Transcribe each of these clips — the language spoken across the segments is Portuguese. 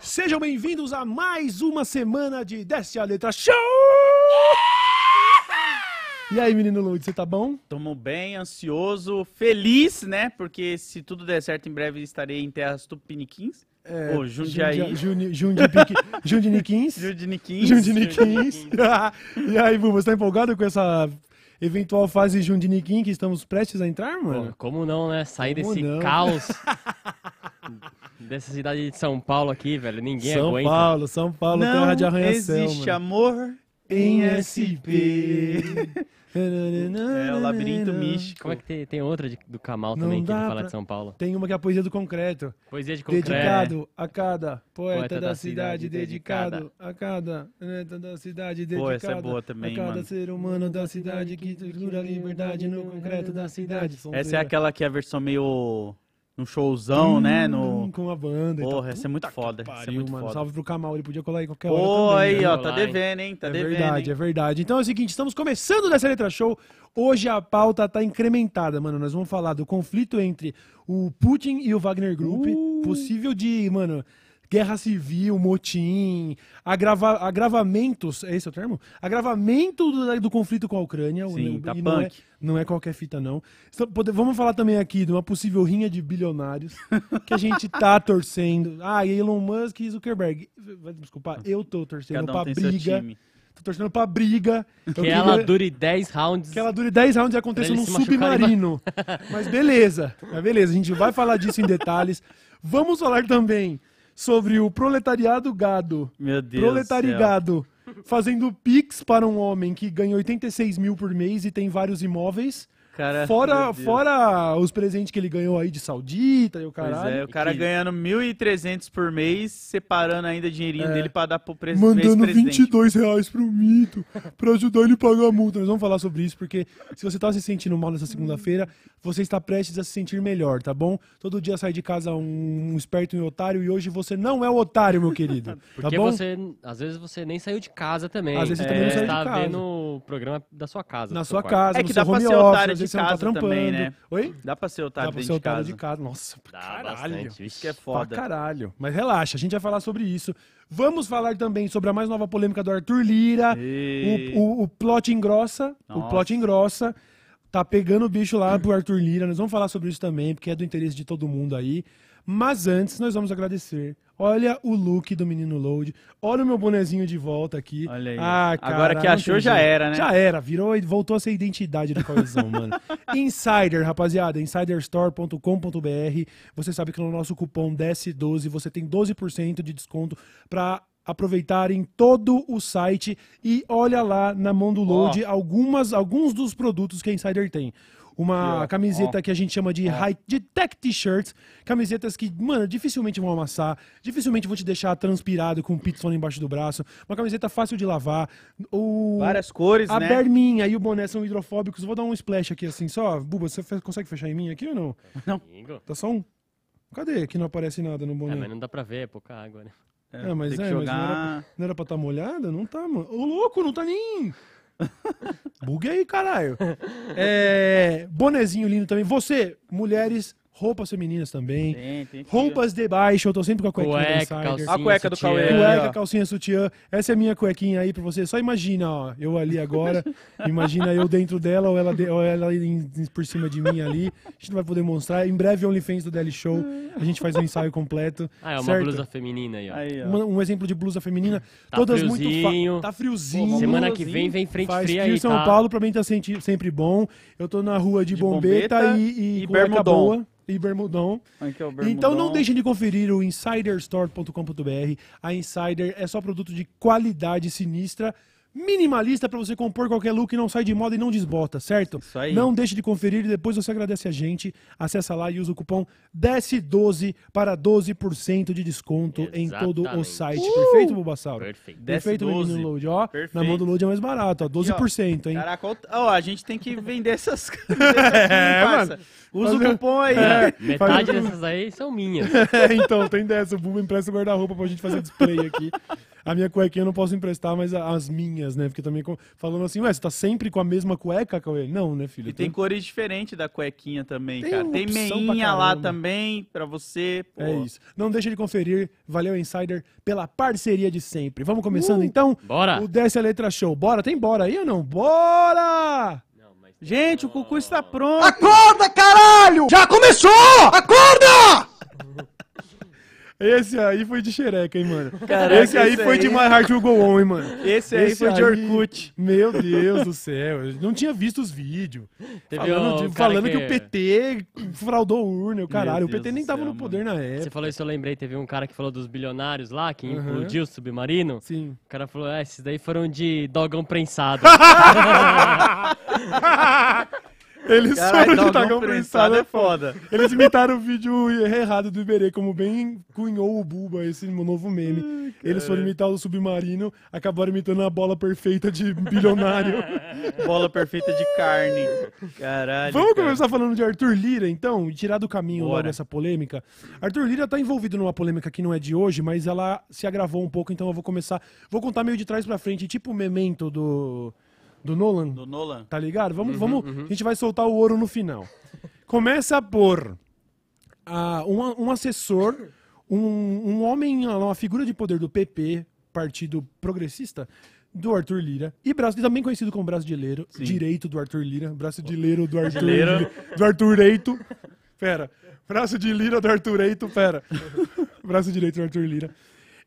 Sejam bem-vindos a mais uma semana de Desce a Letra Show! E aí, menino Luiz, você tá bom? Tamo bem, ansioso, feliz, né? Porque se tudo der certo, em breve estarei em terras tupiniquins. É, Ô, Jundiaí. Jundi- Jundiniquins. Jundiniquins. Jundiniquins. e aí, Bu, você tá empolgado com essa eventual fase Jundiniquim que estamos prestes a entrar, Pô, mano? como não, né? Sair Como desse não? caos dessa cidade de São Paulo aqui, velho. Ninguém São aguenta. Paulo, São Paulo, terra Não de arranha-céu, existe mano. amor em SP. É o labirinto místico. Como é que tem, tem outra de- do Kamal Não também que ele fala pra- de São Paulo? Tem uma que é a poesia do concreto. Poesia de concreto. Dedicado a cada poeta, Poeta da, da cidade, cidade, dedicado a cada poeta da cidade, dedicado Pô, essa é boa também, a cada mano. ser humano da cidade que segura a liberdade no concreto da cidade. Essa é aquela que é a versão meio. Num showzão, né? No... Hum, Com a banda. Porra, essa é muito foda. É pariu, muito mano. foda. Salve pro Kamal, ele podia colar aí qualquer Pô, hora também. aí, né? ó, né? tá devendo, hein? Tá é devendo. verdade, hein? é verdade. Então é o seguinte, estamos começando dessa letra show. Hoje a pauta tá incrementada, mano. Nós vamos falar do conflito entre o Putin e o Wagner Group, Uh. possível de, mano, guerra civil, motim, agrava, agravamentos, é esse o termo? Agravamento do, do conflito com a Ucrânia. Sim, o, tá não é, não é qualquer fita, não. Então, pode- Vamos falar também aqui de uma possível rinha de bilionários que a gente tá torcendo. Ah, Elon Musk e Zuckerberg. Desculpa, eu tô torcendo Cada um pra briga. Tô torcendo pra briga. Eu Que queria- ela dure 10 rounds. que ela dure 10 rounds e aconteça num submarino. Mas beleza, mas beleza, a gente vai falar disso em detalhes. Vamos falar também sobre o proletariado gado. Meu Deus. proletarigado fazendo pix para um homem que ganha 86 mil por mês e tem vários imóveis. Cara, Fora, fora os presentes que ele ganhou aí de saudita e o Pois caralho. é, o cara que- ganhando 1.300 por mês, separando ainda dinheirinho É. dele pra dar pro pres Mandando ex-presidente. 22 reais pro mito pra ajudar ele a pagar a multa. Nós vamos falar sobre isso porque se você tá se sentindo mal nessa segunda-feira, você está prestes a se sentir melhor, tá bom? Todo dia sai de casa um, um esperto e um otário e hoje você não é o otário, meu querido. Tá Porque bom? você, às vezes você nem saiu de casa também. Às vezes você também não Você saiu de tá casa. vendo o programa da sua casa. Na seu sua quarto. casa, É que seu dá pra home ser office, otário às de vezes você não tá também, né? Oi? Dá pra ser otário Dá pra ser de otário casa. de casa. Nossa, pra Dá caralho. bastante, Isso que é Pra foda. caralho. Mas relaxa, a gente vai falar sobre isso. Vamos falar também sobre a mais nova polêmica do Arthur Lira. E- O, o, o plot engrossa. O Nossa. plot engrossa. Tá pegando o bicho lá pro Arthur Lira. Nós vamos falar sobre isso também, porque é do interesse de todo mundo aí. Mas antes, nós vamos agradecer. Olha o look do menino Load. Olha o meu bonezinho de volta aqui. Olha aí. Ah, Agora cara, que não achou, já jeito. era, né? Já era, virou e voltou a ser a identidade da coesão, mano. Insider, rapaziada, insiderstore.com.br. Você sabe que no nosso cupom DS12 você tem 12% de desconto pra aproveitar em todo o site e olha lá na mão do load algumas alguns dos produtos que a Insider tem. Uma camiseta que a gente chama de high de tech t-shirts, camisetas que, mano, dificilmente vão amassar, dificilmente vão te deixar transpirado com pizza embaixo do braço. Uma camiseta fácil de lavar. O Várias cores, a né? berminha e o boné são hidrofóbicos. Vou dar um splash aqui assim, só. Buba, você fe- consegue fechar em mim aqui ou não? Amigo. Tá só um. Cadê? Que não aparece nada no É, boné. mas não dá pra ver, é pouca água, né? É, mas é, que mas não era, jogar. não era pra estar molhada? Não tá, mano. Ô, louco, não tá nem. Buguei, caralho. É, bonezinho lindo também. Você, mulheres, roupas femininas também. Tem, tem. Roupas de baixo, eu tô sempre com a cuequinha Cueca, Insider. calcinha, A cueca do. Cauê. Cueca, calcinha, sutiã. Essa é a minha cuequinha aí pra você. Só imagina, ó. Eu ali agora. imagina eu dentro dela ou ela, de- ou ela em- por cima de mim ali. A gente não vai poder mostrar. Em breve, OnlyFans do Daily Show. A gente faz um ensaio completo. Ah, é uma certo? blusa feminina aí, ó. Aí, ó. Uma- um exemplo de blusa feminina. Tá todas friozinho. muito Tá friozinho. Pô, Semana que vem vem frente Faz fria frio aí, em São tá? Paulo, pra mim tá sempre bom. Eu tô na rua de, De bombeta, bombeta e, e, e boa. E bermudão. Aqui é o Então não bermudão. deixem de conferir o insiderstore.com.br. A Insider é só produto de qualidade sinistra. minimalista pra você compor qualquer look e não sai de moda e não desbota, certo? Isso aí. Não deixe de conferir e depois você agradece a gente. Acessa lá e usa o cupom DES12 para 12% de desconto em todo o Exatamente. site. Perfeito, Bulbasauro? Perfeito. Perfeito, menino 12. Load. Ó, na Perfeito. mão do Load é mais barato, ó. 12%, hein? Caraca, ó, a gente tem que vender essas aqui, É, mano. Usa o cupom aí. É. Metade Faz- dessas aí são minhas. É, então, tem dessa. O Buba empresta o guarda-roupa pra gente fazer display aqui. A minha cuequinha eu não posso emprestar, mas as minhas, né? Porque também falando assim, ué, você tá sempre com a mesma cueca, Cauê? Não, né, filho? E tem cores diferentes da cuequinha também, Tem cara. Tem meinha lá também pra você. pô. É isso. Não deixe de conferir. Valeu, Insider, pela parceria de sempre. Vamos começando, então? Bora! O Desce a Letra Show. Bora? Tem bora aí ou não? Bora! Gente, o cucu está pronto. Acorda, caralho! Já começou! Acorda! Esse aí foi de xereca, hein, mano? Caraca, esse aí esse foi aí- de My Heart Will Go On, hein, mano? Esse aí foi de Orkut. Meu Deus do céu. Eu não tinha visto os vídeos. Teve Falando, um de- falando que... que- o PT fraudou urna, o caralho. O PT nem tava céu, no poder na Você época. falou isso, eu lembrei. Teve um cara que falou dos bilionários lá, que Uhum. implodiu o submarino. Sim. O cara falou, é, esses daí foram de dogão prensado. Eles Caralho, foram de dogão tagão prensado prensado. é foda. Eles imitaram o vídeo errado do Iberê, como bem cunhou o Buba, esse novo meme. Eles foram imitar o submarino, acabaram imitando a bola perfeita de bilionário. Bola perfeita de carne. Caralho. Vamos cara. começar falando de Arthur Lira, então, e tirar do caminho Bora. logo essa polêmica. Arthur Lira tá envolvido numa polêmica que não é de hoje, mas ela se agravou um pouco, então eu vou começar. Vou contar meio de trás pra frente, tipo o memento do, do Nolan. Do Nolan. Tá ligado? Vamos, vamos. A gente vai soltar o ouro no final. Começa por ah, um, um assessor, um, um homem, uma figura de poder do PP, Partido Progressista, do Arthur Lira, e, braço, também conhecido como brasileiro, direito do Arthur Lira, braço de leiro do Arthur. Lira, do Arthur Eito. Pera. Braço de Lira do Arthur Eito, pera. braço direito do Arthur Lira.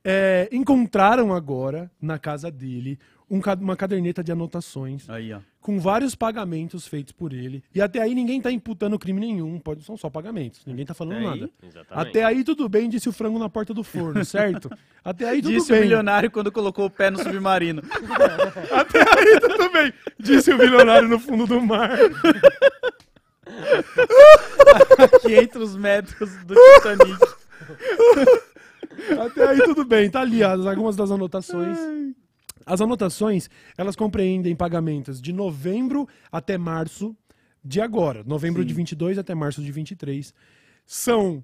É, encontraram agora, na casa dele, um uma caderneta de anotações Aí, ó. com vários pagamentos feitos por ele. E até aí ninguém tá imputando crime nenhum, pode, são só pagamentos, ninguém tá falando Até nada. Exatamente. Até aí tudo bem, disse o frango na porta do forno, certo? Até aí tudo Disse o bem. milionário quando colocou o pé no submarino. Até aí tudo bem, disse o milionário no fundo do mar. 500 metros do Titanic. Até aí tudo bem, tá ali as, algumas das anotações. As anotações, elas compreendem pagamentos de novembro até março de agora, novembro de 22 até março de 23. São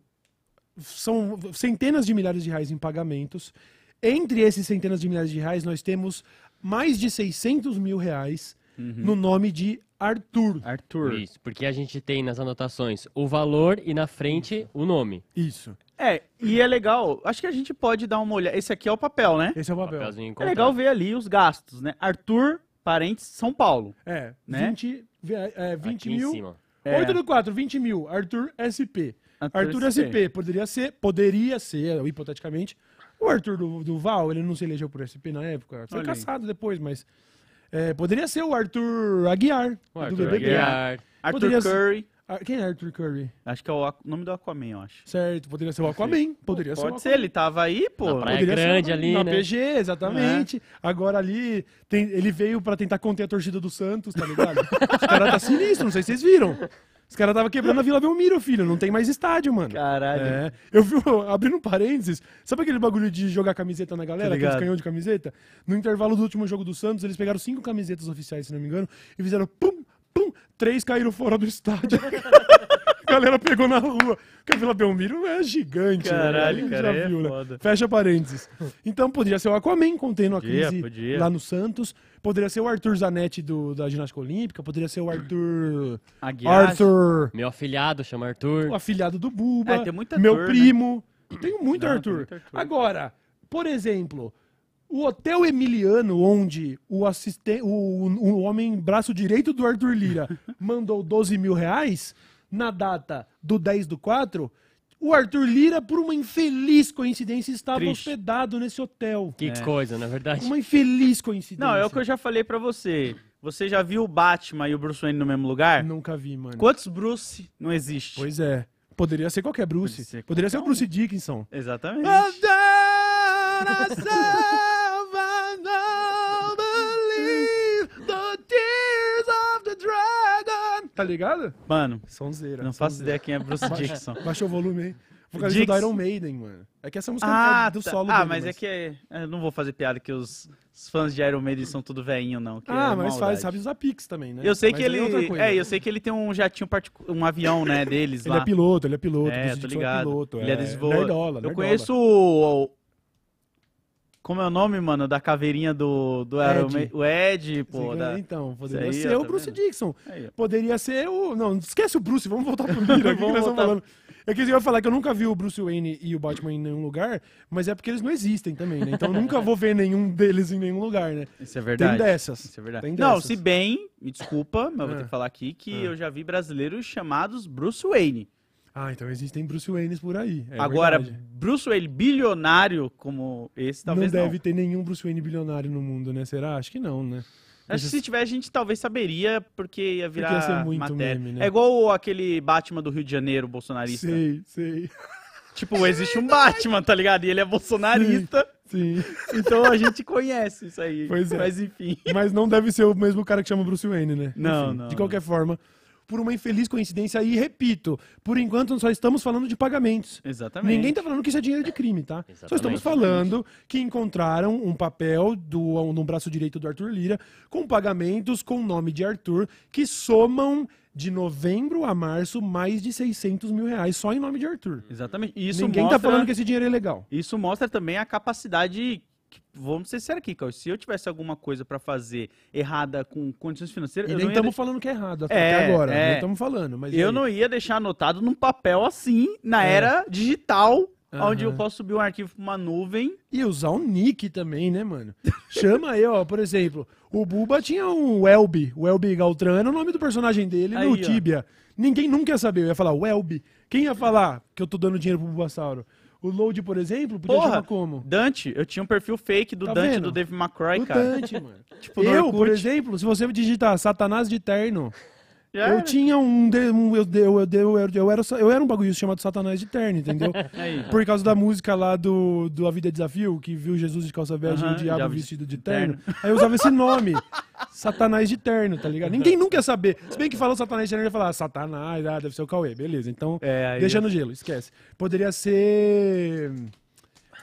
são centenas de milhares de reais em pagamentos. Entre esses centenas de milhares de reais, nós temos mais de 600 mil reais no nome de Arthur. Arthur. Isso, porque a gente tem nas anotações o valor e na frente o nome. Isso. É, e é legal. Acho que a gente pode dar uma olhada. Esse aqui é o papel, né? Esse é o papel. É legal ver ali os gastos, né? Arthur, parentes, São Paulo. É, Né? 20, é, 20 Aqui em mil. cima. É. 8 do 4, 20 mil. Arthur SP. Arthur Arthur SP. SP. Poderia ser, poderia ser, hipoteticamente, o Arthur do, do Val, ele não se elegeu por SP na época. Foi Olha aí. caçado depois, mas. é, poderia ser o Arthur Aguiar, O do Arthur BBB. Aguiar. Arthur Poderia ser- Curry. Ah, Quem é Arthur Curry? Acho que é o aqu- nome do Aquaman, eu acho. Certo, poderia ser o Aquaman. Poderia ser o Pode ser, ele tava aí, pô. Na praia. Poderia ser grande o- ali, na né? PG, exatamente. Agora ali, tem- ele veio pra tentar conter a torcida do Santos, tá ligado? Os caras tá sinistro, não sei se vocês viram. Os caras tava quebrando a Vila Belmiro, filho. Não tem mais estádio, mano. Caralho. É. Eu vi, abrindo um parênteses, sabe aquele bagulho de jogar camiseta na galera? Aqueles ligado. canhão de camiseta? No intervalo do último jogo do Santos, eles pegaram cinco camisetas oficiais, se não me engano, e fizeram pum, pum, três caíram fora do estádio. A galera pegou na rua. Porque a Vila Belmiro é gigante. Caralho, né? cara, Já é viu, né? foda. Fecha parênteses. Então poderia ser o Aquaman contendo a Podia, crise podia. lá no Santos. Poderia ser o Arthur Zanetti do, da ginástica olímpica. Poderia ser o Arthur... Aguiar. Arthur... Meu afilhado chama Arthur. O afilhado do Buba. É, tem muito meu né? primo. Tenho muito Não, tem Arthur. muito Arthur. Agora, por exemplo, o Hotel Emiliano, onde o, assisten... o, o homem braço direito do Arthur Lira mandou 12 mil reais, na data do 10 do 4, o Arthur Lira, por uma infeliz coincidência, estava Triste. hospedado nesse hotel. Que coisa, na verdade. Uma infeliz coincidência. Não, é o que eu já falei pra você. Você já viu o Batman e o Bruce Wayne no mesmo lugar? Nunca vi, mano. Quantos Bruce não existe? Pois é. Poderia ser qualquer Bruce. Ser Poderia ser o qualquer um. Bruce Dickinson. Exatamente. Tá ligado? Mano, Sonzeira. não faço sonzeira. ideia quem é Bruce Dixon. Baixou o volume aí. Vocalista Dix- do Iron Maiden, mano. É que essa música Ah, é do tá. solo ah dele, mas, é que é, eu não vou fazer piada que os, os fãs de Iron Maiden são tudo velhinho, não. que Ah, é mas faz, sabe usar Pix também, né? Eu sei Mas que aí ele. coisa. É, eu sei que ele tem um jatinho particular, um avião, né, deles Ele lá. é piloto, ele é piloto. É, tô ligado. piloto. Ele é desenvolvedor. nerdola, Eu nerdola. conheço o. Como é o nome, mano, da caveirinha do, do Ed. O Ed, pô. Da- Então, poderia aí, ser o tá Bruce vendo? Dixon. Aí. Poderia ser o. Não, esquece o Bruce, vamos voltar pro Lira. aqui que nós estamos voltar. falando. É eu ia falar que eu nunca vi o Bruce Wayne e o Batman em nenhum lugar, mas é porque eles não existem também, né? Então eu nunca vou ver nenhum deles em nenhum lugar, né? Isso é verdade. Tem dessas. Isso é verdade. Tem Não, dessas. se bem, me desculpa, mas eu vou Ah. ter que falar aqui que Ah. eu já vi brasileiros chamados Bruce Wayne. Ah, então existem Bruce Waynes por aí. é Agora, verdade. Bruce Wayne bilionário como esse, talvez não não. deve ter nenhum Bruce Wayne bilionário no mundo, né? Será? Acho que não, né? Acho que se tiver, a gente talvez saberia, porque ia virar ia ser muito matéria. meme, né? É igual aquele Batman do Rio de Janeiro, bolsonarista. Sei, sei. Tipo, existe um Batman, tá ligado? E ele é bolsonarista, Sim. então a gente conhece isso aí. Pois é. Mas enfim. Mas não deve ser o mesmo cara que chama Bruce Wayne, né? Não, não, De qualquer forma, por uma infeliz coincidência, e repito, por enquanto só estamos falando de pagamentos. Exatamente. Ninguém tá falando que isso é dinheiro de crime, tá? Só Exatamente. estamos falando que encontraram um papel do, no braço direito do Arthur Lira com pagamentos com o nome de Arthur que somam de novembro a março mais de 600 mil reais só em nome de Arthur. Exatamente. E Isso Ninguém mostra... tá falando que esse dinheiro é ilegal. Isso mostra também a capacidade. Vamos ser sérios aqui, Caio. Se eu tivesse alguma coisa pra fazer errada com condições financeiras, E nem estamos falando que é errado até É, agora. é. Estamos falando. Mas Eu aí? não ia deixar anotado num papel assim, na É. era digital, Aham. onde eu posso subir um arquivo pra uma nuvem. E usar o nick também, né, mano? Chama aí, ó, por exemplo, o Buba tinha um Welby, o Welby Galtran, era o nome do personagem dele Aí, no ó. Tibia. Ninguém nunca ia saber, eu ia falar Welby. Quem ia falar que eu tô dando dinheiro pro Bulbasauro? O Load, por exemplo, podia Porra, chamar como? Dante, eu tinha um perfil fake do Tá Dante vendo? do Dave McCroy, O cara. Dante, mano. Tipo, eu, por exemplo, se você digitar Satanás de terno, eu era. tinha um, eu, eu, eu, eu, era, eu era um bagulho chamado Satanás de terno, entendeu? Por causa da música lá do, do A Vida é Desafio, que viu Jesus de calça bege e o diabo vestido de terno. Aí eu usava esse nome. Satanás de terno, tá ligado? Ninguém nunca ia saber. Se bem que falou Satanás de terno, ele ia falar, ah, Satanás, ah, deve ser o Cauê. Beleza, então É, deixa no gelo, esquece. Poderia ser...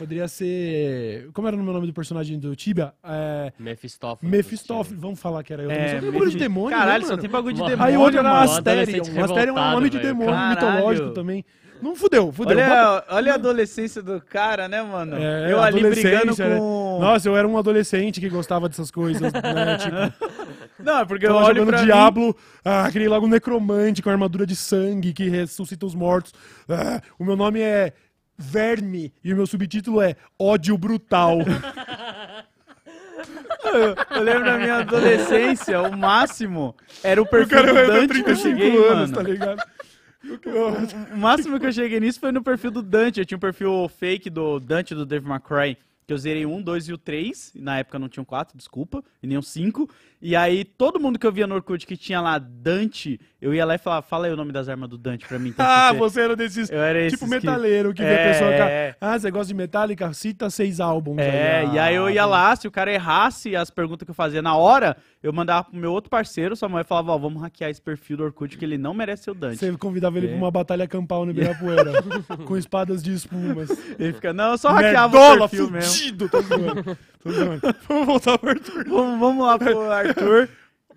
Poderia ser... Como era o nome do personagem do Tibia? É... Mephistófeles. Mephistófeles. Vamos falar que era eu. É, também. Só tem bagulho de demônio, Caralho, né, só tem bagulho de demônio. Aí outro era Asterion. Asterion é um nome de demônio velho. mitológico Caralho. também. Não fudeu, fudeu. Olha, olha a adolescência do cara, né, mano? É, eu ali brigando né? com. Nossa, eu era um adolescente que gostava dessas coisas, né? Tipo, Não, é porque eu tava olho jogando pra mim- Diablo, ah, criei logo um necromante com armadura de sangue que ressuscita os mortos. Ah, o meu nome é Verme e o meu subtítulo é Ódio Brutal. Eu lembro da minha adolescência, o máximo era o o perfil cara do Dante que eu 35 cheguei, anos, mano. tá ligado? O máximo que eu cheguei nisso foi no perfil do Dante. Eu tinha um perfil fake do Dante do Dave McCray. Que eu zerei um, dois e o três. E na época não tinha um quatro, desculpa. E nem um cinco. E aí, todo mundo que eu via no Orkut que tinha lá Dante, eu ia lá e falava, fala aí o nome das armas do Dante pra mim. tá? Ah, você era desses. Era Tipo que- metaleiro que vê É, a pessoa. ca- é. Ah, você gosta de Metallica? Cita seis álbuns. É, aí. e aí eu Ah, ia lá, se o cara errasse as perguntas que eu fazia na hora, eu mandava pro meu outro parceiro, sua mãe falava, ó, vamos hackear esse perfil do Orkut que ele não merece ser o Dante. Você convidava ele É. pra uma batalha campal no Ibirapuera, com espadas de espumas. Ele fica, não, eu só hackeava o perfil mesmo. fudido, tô zoando. Tô zoando. Vamos voltar pro Arthur. Vamos, vamos lá pro Arthur.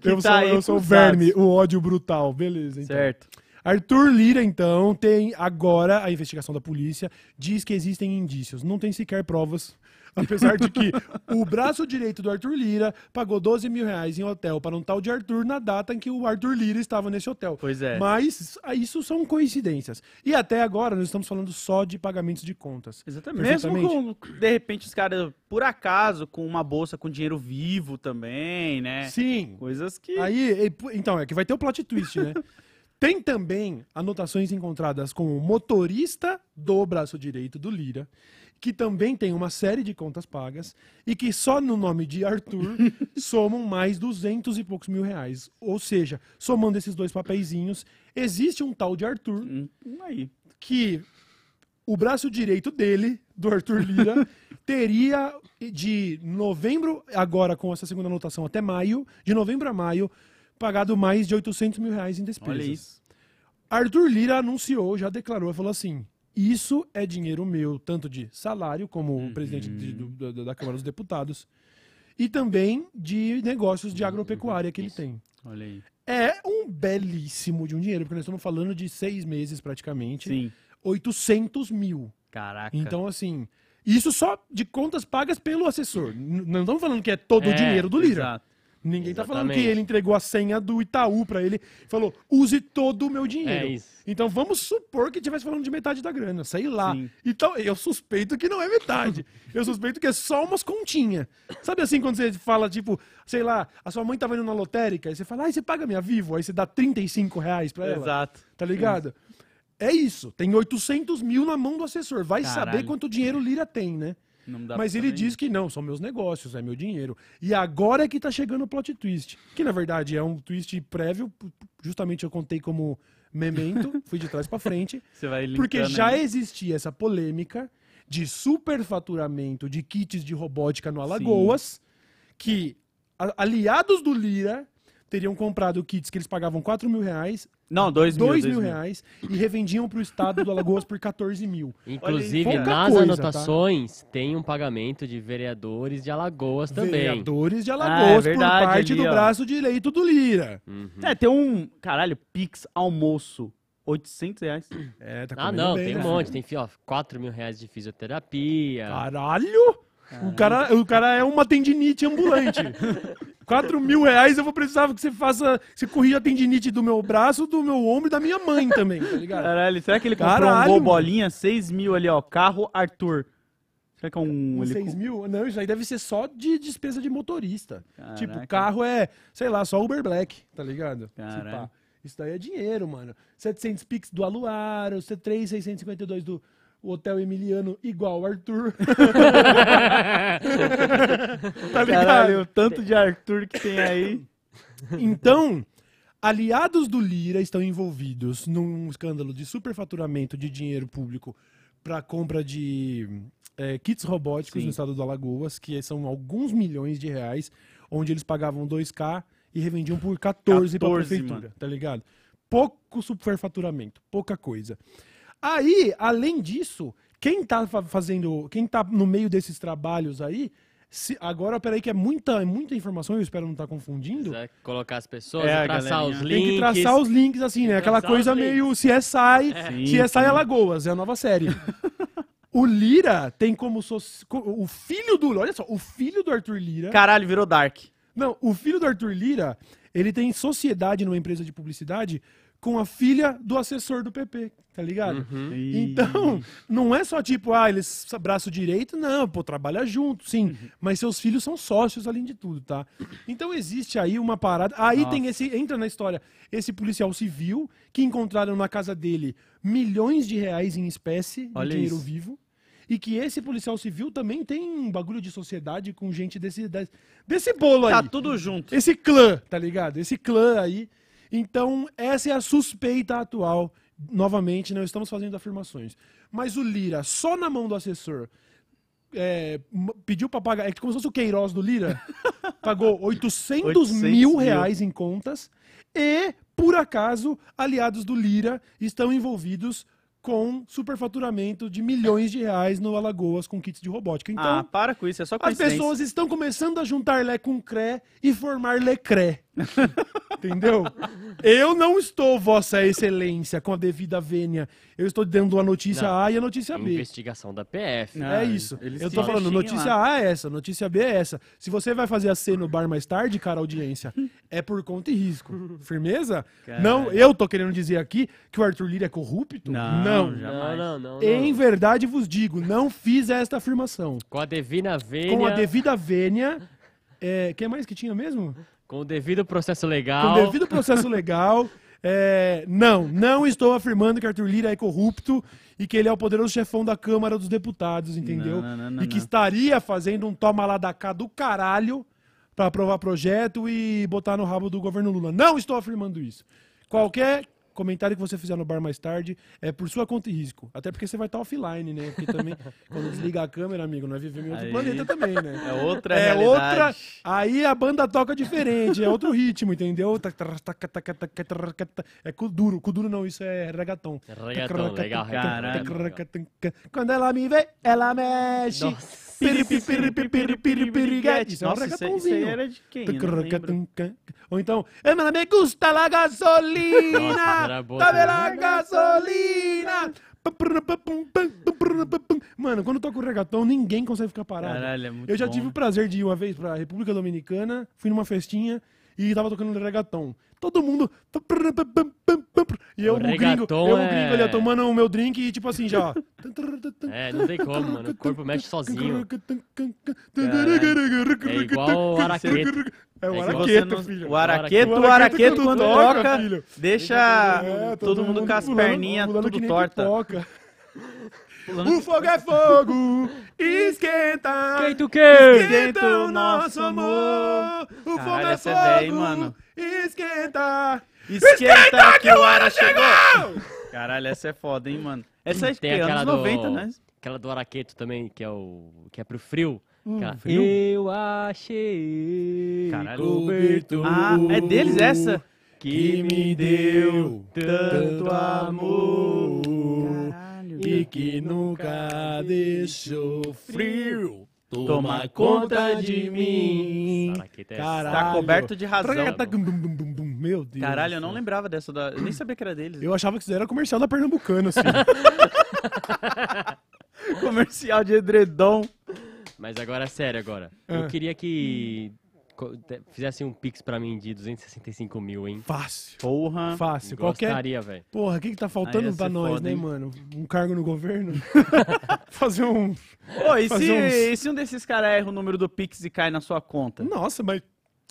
Eu tá sou, eu sou o Verme, o ódio brutal. Beleza, então. Certo. Arthur Lira, então, tem agora a investigação da polícia, diz que existem indícios. Não tem sequer provas. Apesar de que o braço direito do Arthur Lira pagou 12 mil reais em hotel para um tal de Arthur na data em que o Arthur Lira estava nesse hotel. Pois é. Mas ah, isso são coincidências. E até agora nós estamos falando só de pagamentos de contas. Exatamente. Mesmo com, de repente, os caras, por acaso, com uma bolsa com dinheiro vivo também, né? Sim. Coisas que. Aí, então, é que vai ter o plot twist, né? Tem também anotações encontradas com o motorista do braço direito do Lira, que também tem uma série de contas pagas e que só no nome de Arthur somam mais 200 e poucos mil reais. Ou seja, somando esses dois papeizinhos, existe um tal de Arthur Hum, aí. que o braço direito dele, do Arthur Lira, teria de novembro, agora com essa segunda anotação, até maio, de novembro a maio, pagado mais de 800 mil reais em despesas. Arthur Lira anunciou, já declarou, falou assim: isso é dinheiro meu, tanto de salário, como Uhum. presidente de- do- da- da Câmara dos Deputados, e também de negócios de agropecuária que ele tem. Olha aí. É um belíssimo de um dinheiro, porque nós estamos falando de seis meses praticamente, Sim. 800 mil. Caraca. Então, assim, isso só de contas pagas pelo assessor. Não estamos falando que é todo o É, dinheiro do Lira. Exato. Ninguém tá falando que Exatamente. ele entregou a senha do Itaú pra ele e falou, use todo o meu dinheiro. É isso. Então vamos supor que estivesse falando de metade da grana, sei lá. Sim. Então eu suspeito que não é metade. eu suspeito que é só umas continhas. Sabe assim quando você fala, tipo, sei lá, a sua mãe tava indo na lotérica, aí você fala, ai, você paga minha Vivo, aí você dá 35 reais pra ela. Exato. Tá ligado? É isso. Tem 800 mil na mão do assessor. Vai saber Caralho. quanto dinheiro Lira tem, né? Mas ele diz que não, são meus negócios, é meu dinheiro. E agora é que tá chegando o plot twist. Que na verdade é um twist prévio, justamente eu contei como memento, fui de trás pra frente, Você vai porque linkando já existia essa polêmica de superfaturamento de kits de robótica no Alagoas, que a- aliados do Lira teriam comprado kits que eles pagavam 4 mil reais, Não, 2 mil. 2 dois mil reais, e revendiam pro estado do Alagoas por 14 mil. Inclusive, pouca nas coisa, tá? anotações, tem um pagamento de vereadores de Alagoas também. Vereadores de Ah, é Alagoas verdade, por parte ali, do ó. braço direito do Lira. Uhum. É, tem um. Caralho, Pix almoço. 800 reais. É, tá Ah, não, bem, tem um né? monte. Tem ó, 4 mil reais de fisioterapia. Caralho! O cara, o cara é uma tendinite ambulante. 4 mil reais eu vou precisar que você faça. Você corrija a tendinite do meu braço, do meu ombro e da minha mãe também, tá ligado? Caralho, será que ele comprou Caralho, um gol mano. bolinha? 6 mil ali, ó. Carro Arthur. Será que é um. Uns ele 6 mil? Não, isso aí deve ser só de despesa de motorista. Caraca. Tipo, carro é, sei lá, só Uber Black, tá ligado? Caralho. Isso daí é dinheiro, mano. 700 Pix do Aluaro, C3, 652 do Hotel Emiliano, igual o Arthur. tá ligado? Caralho, o tanto de Arthur que tem aí. Então, aliados do Lira estão envolvidos num escândalo de superfaturamento de dinheiro público para compra de é, kits robóticos Sim. no estado do Alagoas, que são alguns milhões de reais, onde eles pagavam 2K e revendiam por 14 para a 14, prefeitura, mano. tá ligado? Pouco superfaturamento, pouca coisa. Aí, além disso, quem tá fa- fazendo, quem tá no meio desses trabalhos aí, se, agora, peraí que é muita, é muita informação, eu espero não estar confundindo. Quiser colocar as pessoas, É, a traçar os links. Tem que traçar os links, assim, né? Aquela coisa meio CSI, Sim, CSI sim. Alagoas, é a nova série. o Lira tem como, co- O filho do. Olha só, o filho do Arthur Lira. Caralho, virou Dark. Não, o filho do Arthur Lira, ele tem sociedade numa empresa de publicidade com a filha do assessor do PP, tá ligado? Uhum. Então, não é só tipo, ah, eles braço direito, não, pô, trabalha junto, sim. Uhum. Mas seus filhos são sócios além de tudo, tá? Então existe aí uma parada. Aí Nossa. tem esse, entra na história, esse policial civil que encontraram na casa dele milhões de reais em espécie, de Olha dinheiro isso. vivo. E que esse policial civil também tem um bagulho de sociedade com gente desse, desse, desse bolo aí. Tá tudo junto. Esse clã, tá ligado? Esse clã aí. Então, essa é a suspeita atual. Novamente, não estamos fazendo afirmações. Mas o Lira, só na mão do assessor, é, pediu pra pagar. É como se fosse o Queiroz do Lira. pagou 800, 800 mil mil. reais em contas. E, por acaso, aliados do Lira estão envolvidos com superfaturamento de milhões de reais no Alagoas com kits de robótica. Então, ah, para com isso, é só as pessoas estão começando a juntar Lé com Cré e formar Lecré. Entendeu? Eu não estou, Vossa Excelência, com a devida vênia. Eu estou dando a notícia Não. A e a notícia B. Investigação da PF. Não. É isso. Eu tô falando, notícia lá. A é essa, notícia B é essa. Se você vai fazer a C no bar mais tarde, cara, audiência, é por conta e risco. Firmeza? Não, eu tô querendo dizer aqui que o Arthur Lira é corrupto? Não, não. Não, Jamais. não, não. não. Em verdade vos digo, não fiz esta afirmação. Com a devida vênia, Com a devida vênia. É, quem mais que tinha mesmo? Com o devido processo Com legal. o devido processo legal. é, não, não estou afirmando que Arthur Lira é corrupto e que ele é o poderoso chefão da Câmara dos Deputados, entendeu? Não, não, não, e que estaria fazendo um toma lá da cá do caralho pra aprovar projeto e botar no rabo do governo Lula. Não estou afirmando isso. Qualquer comentário que você fizer no bar mais tarde é por sua conta e risco. Até porque você vai estar offline, né? Porque também, quando desliga a câmera, amigo, nós vivemos em outro Aí- planeta também, né? É outra É realidade. outra. Aí a banda toca diferente, é outro ritmo, entendeu? É Kuduro. Kuduro não, isso é reggaeton. Reggaeton, legal. Quando ela me vê, ela mexe. Nossa. Isso é um reggaetonzinho. era de quem? Ou então, "Eh, mas me gusta la gasolina, Boa dame também. la gasolina. Mano, quando toca o reggaeton, ninguém consegue ficar parado. Caralho, é muito Eu já bom. tive o prazer de ir uma vez pra República Dominicana, fui numa festinha e tava tocando reggaeton. Todo mundo. E eu, O o gringo, eu, o é- gringo ali, ó, tomando o meu drink e tipo assim já. É, não tem como, mano. O corpo mexe sozinho. É É igual o araqueto. É o É araqueto, não- filho. O araqueto, O o araqueto quando quando toca, filho. deixa É, todo, mundo com as perninhas tudo torta. Pulando- O fogo é fogo, esquenta. Quem quê? Esquenta o nosso amor. O fogo Caralho, é essa é velha, hein, fogo, mano? Esquenta. Esquenta que o ara chegou! Caralho, essa é foda, hein, mano. Essa é que? aquela Anos do... 90, né? Aquela do araqueto também, que é o... Que é pro frio. Aquela, frio? Eu achei Caralho. Ah, é deles essa? que me deu tanto amor. E que nunca deixou frio. Toma conta de mim. É Caralho. Tá coberto de razão. Meu Deus. Caralho, eu não lembrava dessa. Da... Eu nem sabia que era deles. Eu achava que isso era comercial da Pernambucana, assim. Comercial de edredom. Mas agora, sério, agora. Ah. Eu queria que co- te- fizesse um pix pra mim de 265 mil, hein? Fácil. Porra. Fácil. Qualquer. Gostaria, velho. Porra, o que, que tá faltando Aí pra nós, foda, né, hein? mano? Um cargo no governo? Fazer um. Pô, e Fazer se, uns- e se um desses caras erra o número do Pix e cai na sua conta? Nossa, mas.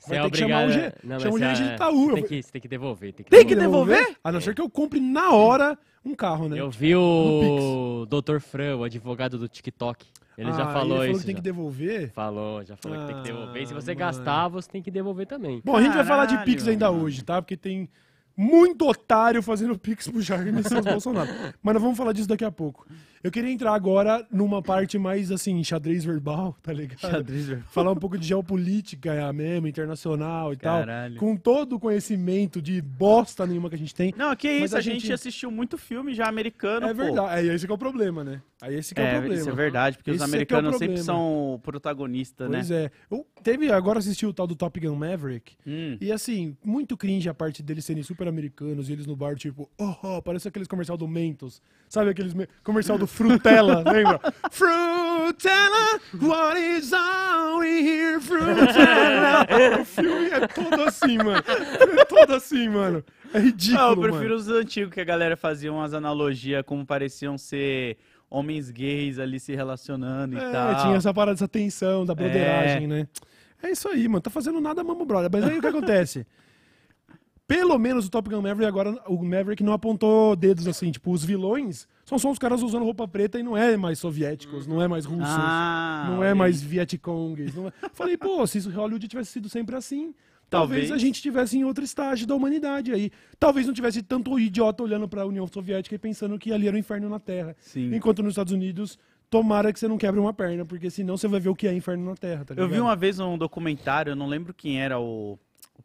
Você é Vai ter que chamar obrigado. o G- Não, chama o você gerente é- de Itaú. Você tem que, você tem que devolver. Tem que Tem que devolver. devolver? A não ser que eu compre na hora um carro, né? Eu vi o Dr. Fran, o advogado do TikTok. Ele já Ah, falou ele isso. que tem já. que devolver. Falou, já falou que tem que devolver. E se Ah, você mano. gastar, você tem que devolver também. Bom, a gente vai falar de Pix ainda mano. hoje, tá? Porque tem muito otário fazendo Pix pro Jair Messias Bolsonaro. Mas nós vamos falar disso daqui a pouco. Eu queria entrar agora numa parte mais, assim, xadrez verbal, tá ligado? Xadrez verbal. Falar um pouco de geopolítica é, mesmo, internacional e tal. Caralho. Com todo o conhecimento de bosta nenhuma que a gente tem. Não, que isso, Mas a a, gente... gente- assistiu muito filme já americano, É pô. verdade. Aí esse que é o problema, né? Aí esse que é, o É, problema. isso é verdade, porque Esse os é que é o americanos sempre são protagonistas, né? Pois é. Eu teve, agora assisti o tal do Top Gun Maverick. Hum. E assim, muito cringe a parte deles serem super americanos e eles no bar, tipo, oh, oh parece aqueles comercial do Mentos. Sabe aqueles me- comercial do Frutella, lembra? Frutella, what is on here, Frutella? o filme é todo assim, mano. É todo assim, mano. É ridículo, Não, eu prefiro mano. os antigos que a galera fazia umas analogias como pareciam ser homens gays ali se relacionando e É, tal. tinha essa parada, essa tensão da broderagem, né? É isso aí, mano. Tá fazendo nada, mamo brother. Mas aí o que acontece? Pelo menos o Top Gun Maverick agora, o Maverick não apontou dedos assim, tipo, os vilões são só os caras usando roupa preta e não é mais soviéticos, não é mais russos, Ah, não é aí. mais vietcongues. Não é... Falei, pô, se isso Hollywood tivesse sido sempre assim, talvez, Talvez. a gente tivesse em outro estágio da humanidade aí. Talvez não tivesse tanto idiota olhando pra União Soviética e pensando que ali era o inferno na Terra. Sim. Enquanto nos Estados Unidos, tomara que você não quebre uma perna, porque senão você vai ver o que é inferno na Terra, tá Eu vi uma vez um documentário, eu não lembro quem era o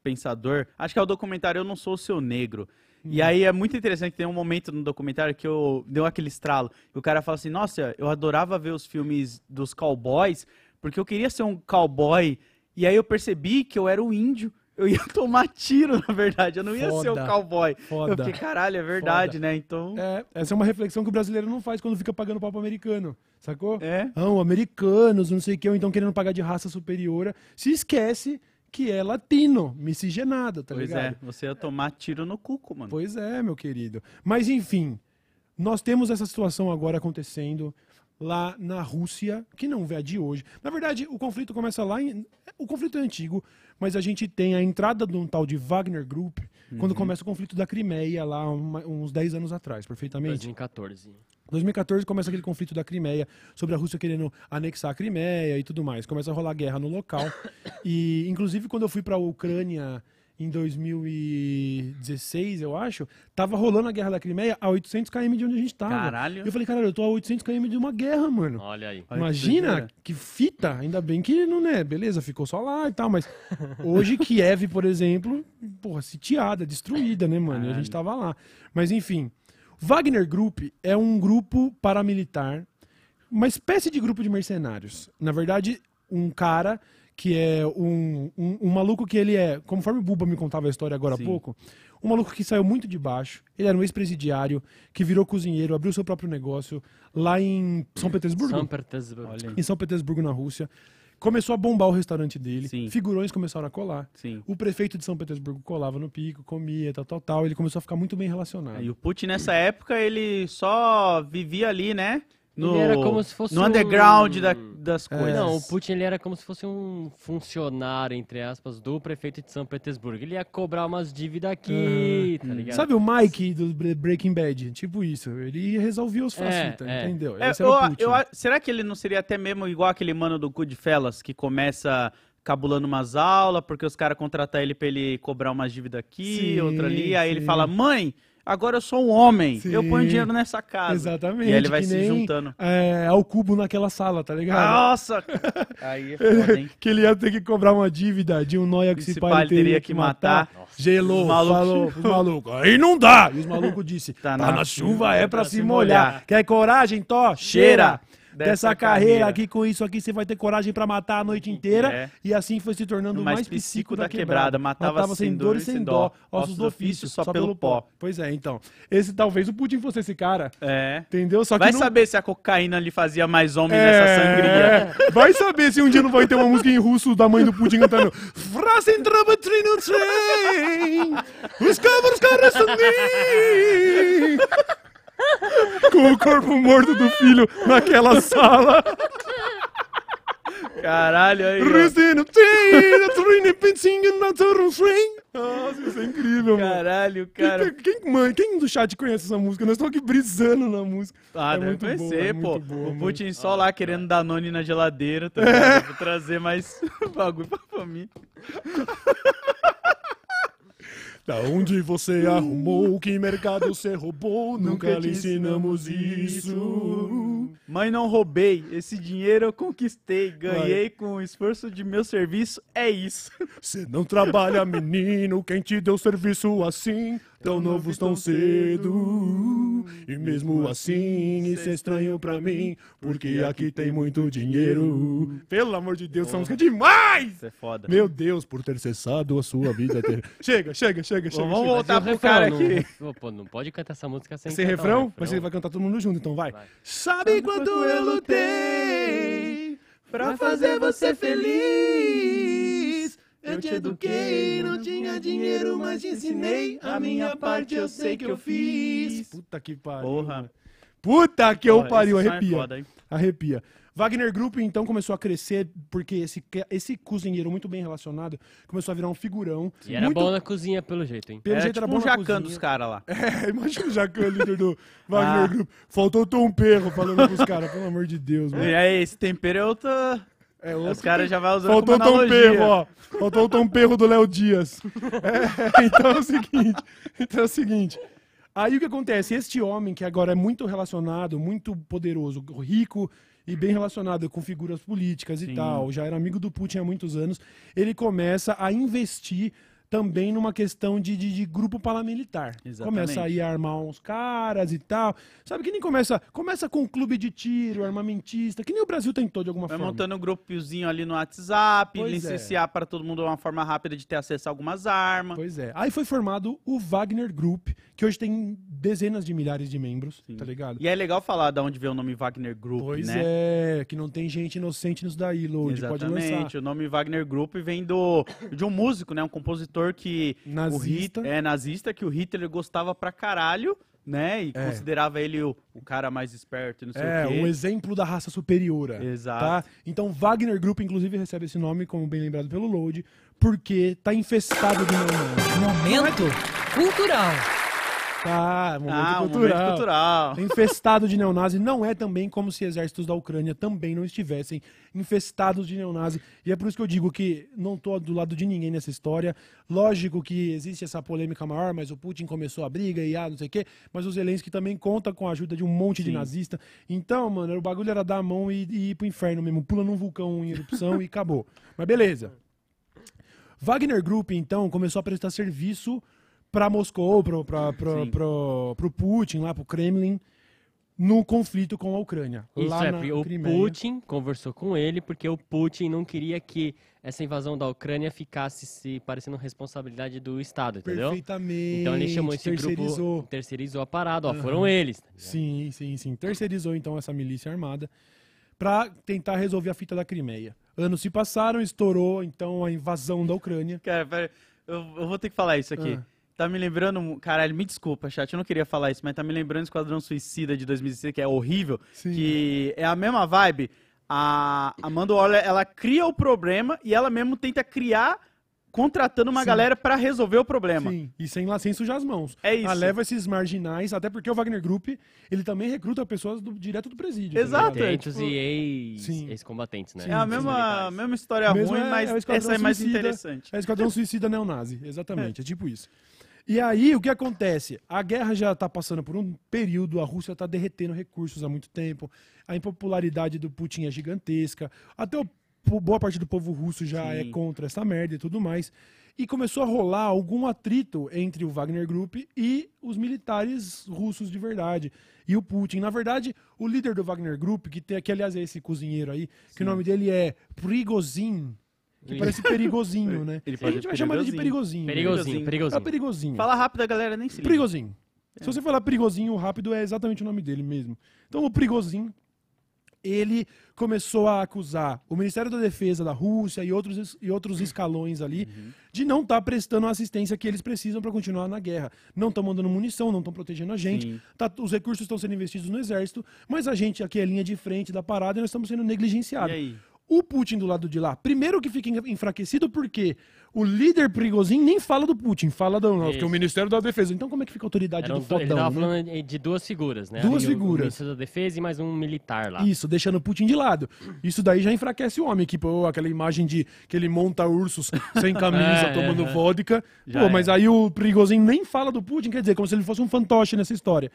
pensador. Acho que é o documentário Eu Não Sou o Seu Negro. Hum. E aí é muito interessante, tem um momento no documentário que eu deu aquele estralo. E o cara fala assim: Nossa, eu adorava ver os filmes dos cowboys, porque eu queria ser um cowboy. E aí eu percebi que eu era um índio. Eu ia tomar tiro, na verdade. Eu não ia ser um Foda. cowboy. Foda. Eu fiquei, caralho, é verdade, Foda. né? Então. É, essa é uma reflexão que o brasileiro não faz quando fica pagando papo americano, sacou? É. Não, americanos, não sei o que, ou então querendo pagar de raça superior, se esquece que é latino, miscigenado, tá pois ligado? é, você ia tomar tiro no cuco, mano. Pois é, meu querido. Mas enfim, nós temos essa situação agora acontecendo lá na Rússia, que não é de hoje. Na verdade, o conflito começa lá em. O conflito é antigo, mas a gente tem a entrada de um tal de Wagner Group quando começa o conflito da Crimeia, lá uma- uns 10 anos atrás, perfeitamente. 2014. 2014 começa aquele conflito da Crimeia, sobre a Rússia querendo anexar a Crimeia e tudo mais. Começa a rolar guerra no local. E, inclusive, quando eu fui para a Ucrânia em 2016, eu acho, tava rolando a Guerra da Crimeia a 800 km de onde a gente tava. Caralho. Eu falei, caralho, eu tô a 800 km de uma guerra, mano. Olha aí. Olha que Imagina doideira. que fita, ainda bem que não, né? Beleza, ficou só lá e tal, mas hoje Kiev, por exemplo, porra, sitiada, destruída, né, mano? E a gente tava lá. Mas enfim, Wagner Group é um grupo paramilitar, uma espécie de grupo de mercenários. Na verdade, um cara que é um, um, um maluco que ele é, conforme o Buba me contava a história agora há Sim. pouco, um maluco que saiu muito de baixo, ele era um ex-presidiário, que virou cozinheiro, abriu seu próprio negócio lá em São Petersburgo São Petersburgo. Em São Petersburgo, na Rússia. Começou a bombar o restaurante dele. Sim. Figurões começaram a colar. Sim. O prefeito de São Petersburgo colava no pico, comia, tal, tal, tal. Ele começou a ficar muito bem relacionado. E o Putin nessa época, ele só vivia ali, né? No, Ele era como se fosse no um- underground da- das É. coisas. Não, o Putin ele era como se fosse um funcionário, entre aspas, do prefeito de São Petersburgo. Ele ia cobrar umas dívidas aqui, tá ligado? Sabe o Mike do Bre- Breaking Bad? Tipo isso. Ele resolvia os É, facitas, é. entendeu? É, Esse era eu- o Putin. eu será que ele não seria até mesmo igual aquele mano do Goodfellas, que começa cabulando umas aulas, porque os caras contratam ele pra ele cobrar umas dívidas aqui, Sim, outra ali, aí ele sim. fala, mãe, agora eu sou um homem, eu Sim. ponho dinheiro nessa casa. Exatamente. E aí ele vai se nem, juntando. É, ao cubo naquela sala, tá ligado? Nossa! aí é foda, hein? que ele ia ter que cobrar uma dívida de um noia que Esse se pai teria que matar. Gelou, Os malucos- falou os malucos. Aí não dá. E os malucos disse, Tá tá, na na, chuva, é pra se molhar. Quer coragem, Tó? Cheira Cheira. Dessa, carreira carreira. aqui, com isso aqui, você vai ter coragem pra matar a noite inteira. É. E assim foi se tornando mais mais psico da da quebrada. quebrada. Matava sem dor e sem dó. Ossos do ofício, só pelo pó. Pois é, então. Esse talvez o Putin fosse esse cara. É. Entendeu? Só que Vai não- saber se a cocaína lhe fazia mais homem É, nessa sangria. Vai saber se um dia não vai ter uma música em russo da mãe do Putin cantando Frasen trem Os cabos caras Com o corpo morto do filho naquela sala Caralho, aí. ó. Frasen no trem no trem, pensando na torre trem Nossa, isso é incrível, mano Caralho, cara. Quem, quem, mãe, quem do chat conhece essa música? Nós estamos aqui brisando na música. Ah, é deve muito boa, conhecer, é pô. muito boa, o mano. Putin só lá querendo Danone na geladeira, tá? Pra trazer mais bagulho pra família. Da onde você arrumou? Que mercado você roubou? Nunca, lhe ensinamos isso. Mãe, não roubei. Esse dinheiro eu conquistei. Ganhei com o esforço de meu serviço. É isso. Você não trabalha, menino. Quem te deu serviço assim? Tão novo, tão cedo. E mesmo assim, isso é estranho pra mim. Porque aqui tem muito dinheiro. Pelo amor de Deus, essa música é demais! Isso é foda. Meu Deus, por ter cessado a sua vida. ter- chega, chega, chega, chega. Vamos chega. voltar pro refrão? cara Não- aqui. Pô, pô, não pode cantar essa música sem, Sem cantar o refrão? Mas você vai cantar todo mundo junto, então vai. Vai. Sabe quanto eu lutei pra fazer você feliz? Eu te eduquei, não tinha dinheiro, mas te ensinei. A minha parte eu sei que eu fiz. Puta que pariu. Porra. Puta que eu pariu, é arrepia. foda? Arrepia. Wagner Group então começou a crescer porque esse, esse cozinheiro muito bem relacionado começou a virar um figurão. E era muito, bom na cozinha, pelo jeito, hein? Pelo Era jeito tipo era bom um na jacan cozinha. dos caras lá. É, imagina o Jacan, líder do Wagner Ah. Group. Faltou o Tom Perro falando pros caras, pelo amor de Deus, mano. E aí, esse tempero é outra... É Os caras já vai usando Faltou o Tom. Perro, ó. Faltou o Tom Perro do Léo Dias. É, então é o seguinte. Então é o seguinte. Aí o que acontece? Este homem, que agora é muito relacionado, muito poderoso, rico e bem relacionado com figuras políticas e tal, já era amigo do Putin há muitos anos, ele começa a investir também numa questão de, de, de grupo paramilitar. Exatamente. Começa a ir armar uns caras e tal. Sabe que nem começa. Começa com clube de tiro, armamentista, que nem o Brasil tentou de alguma Vai forma. montando um grupinhozinho ali no WhatsApp, Pois é. licenciar para todo mundo uma forma rápida de ter acesso a algumas armas. Pois é. Aí foi formado o Wagner Group, que hoje tem dezenas de milhares de membros, tá ligado? E é legal falar de onde veio o nome Wagner Group, Pois né? é, que não tem gente inocente nisso daí, Load. Pode lançar. Exatamente. O nome Wagner Group vem do de um músico, né? Um compositor que Nazista. o Hitler é nazista que o Hitler gostava pra caralho, né? E É. considerava ele o, o cara mais esperto, e não sei É, o quê. um exemplo da raça superior. Exato. Tá? Então, Wagner Group, inclusive, recebe esse nome, como bem lembrado pelo Load, porque tá infestado de malandro. Momento cultural. Tá, momento ah, cultural. momento cultural. Infestado de neonazi não é também como se exércitos da Ucrânia também não estivessem infestados de neonazi. E é por isso que eu digo que não tô do lado de ninguém nessa história. Lógico que existe essa polêmica maior, mas o Putin começou a briga e ah, não sei o quê. Mas o Zelensky também conta com a ajuda de um monte de Sim. nazista. Então, mano, o bagulho era dar a mão e, e ir pro inferno mesmo. Pula num vulcão em erupção e acabou. Mas beleza. Wagner Group, então, começou a prestar serviço para Moscou, pro, pra, pro, Sim. pro, pro Putin, lá pro Kremlin, no conflito com a Ucrânia. Isso lá é, na o Crimeia. Putin conversou com ele porque o Putin não queria que essa invasão da Ucrânia ficasse se parecendo responsabilidade do Estado, entendeu? Perfeitamente. Então ele chamou esse terceirizou. grupo, terceirizou a parada, ó, Aham. foram eles. tá? Sim, sim, sim. Terceirizou então essa milícia armada para tentar resolver a fita da Crimeia. Anos se passaram, estourou então a invasão da Ucrânia. Cara, pera, eu, eu vou ter que falar isso aqui. Ah. Tá me lembrando. Caralho, me desculpa, chat. Eu não queria falar isso, mas tá me lembrando Esquadrão Suicida de 2016, que é horrível. Sim. Que é a mesma vibe. A Amanda Waller, ela cria o problema e ela mesmo tenta criar, contratando uma Sim. galera pra resolver o problema. Sim, e sem, lá- sem sujar as mãos. É isso. Ah, leva esses marginais, até porque o Wagner Group, ele também recruta pessoas do- direto do presídio. tá Exato, ligado? é, tipo- e ex- Sim. ex-combatentes, né? É a mesma, mesma história Mesmo ruim, é- mas é essa é mais Suicida. interessante. É Esquadrão Suicida Neonazi, exatamente, é. tipo isso. E aí, o que acontece? A guerra já tá passando por um período, a Rússia tá derretendo recursos há muito tempo, a impopularidade do Putin é gigantesca, até o, boa parte do povo russo já Sim. é contra essa merda e tudo mais. E começou a rolar algum atrito entre o Wagner Group e os militares russos de verdade. E o Putin. Na verdade, o líder do Wagner Group, que, tem, que aliás é esse cozinheiro aí, que o nome dele é Prigozhin, que Ele- parece perigosinho, né? Ele a gente vai chamar ele de perigosinho. perigosinho. né? Perigosinho. É perigosinho. Fala rápido, a galera nem se liga. Perigosinho. É. Se você falar perigosinho rápido, é exatamente o nome dele mesmo. Então, o perigosinho, ele começou a acusar o Ministério da Defesa da Rússia e outros, e outros escalões ali Uhum. de não estar prestando a assistência que eles precisam para continuar na guerra. Não estão mandando munição, não estão protegendo a gente. Sim. Tá- os recursos estão sendo investidos no exército, mas a gente aqui é linha de frente da parada e nós estamos sendo negligenciados. O Putin do lado de lá, primeiro que fica enfraquecido porque o líder perigosinho nem fala do Putin, fala do não, porque o. Ministério da Defesa. Então como é que fica a autoridade Eram do do- ele tava né? falando de duas figuras, né? Duas Ali figuras. O ministro da Defesa e mais um militar lá. Isso, deixando o Putin de lado. Isso daí já enfraquece o homem, que pô, aquela imagem de que ele monta ursos sem camisa, É, tomando é. vodka. Já Pô, mas é. aí o perigosinho nem fala do Putin, quer dizer, como se ele fosse um fantoche nessa história.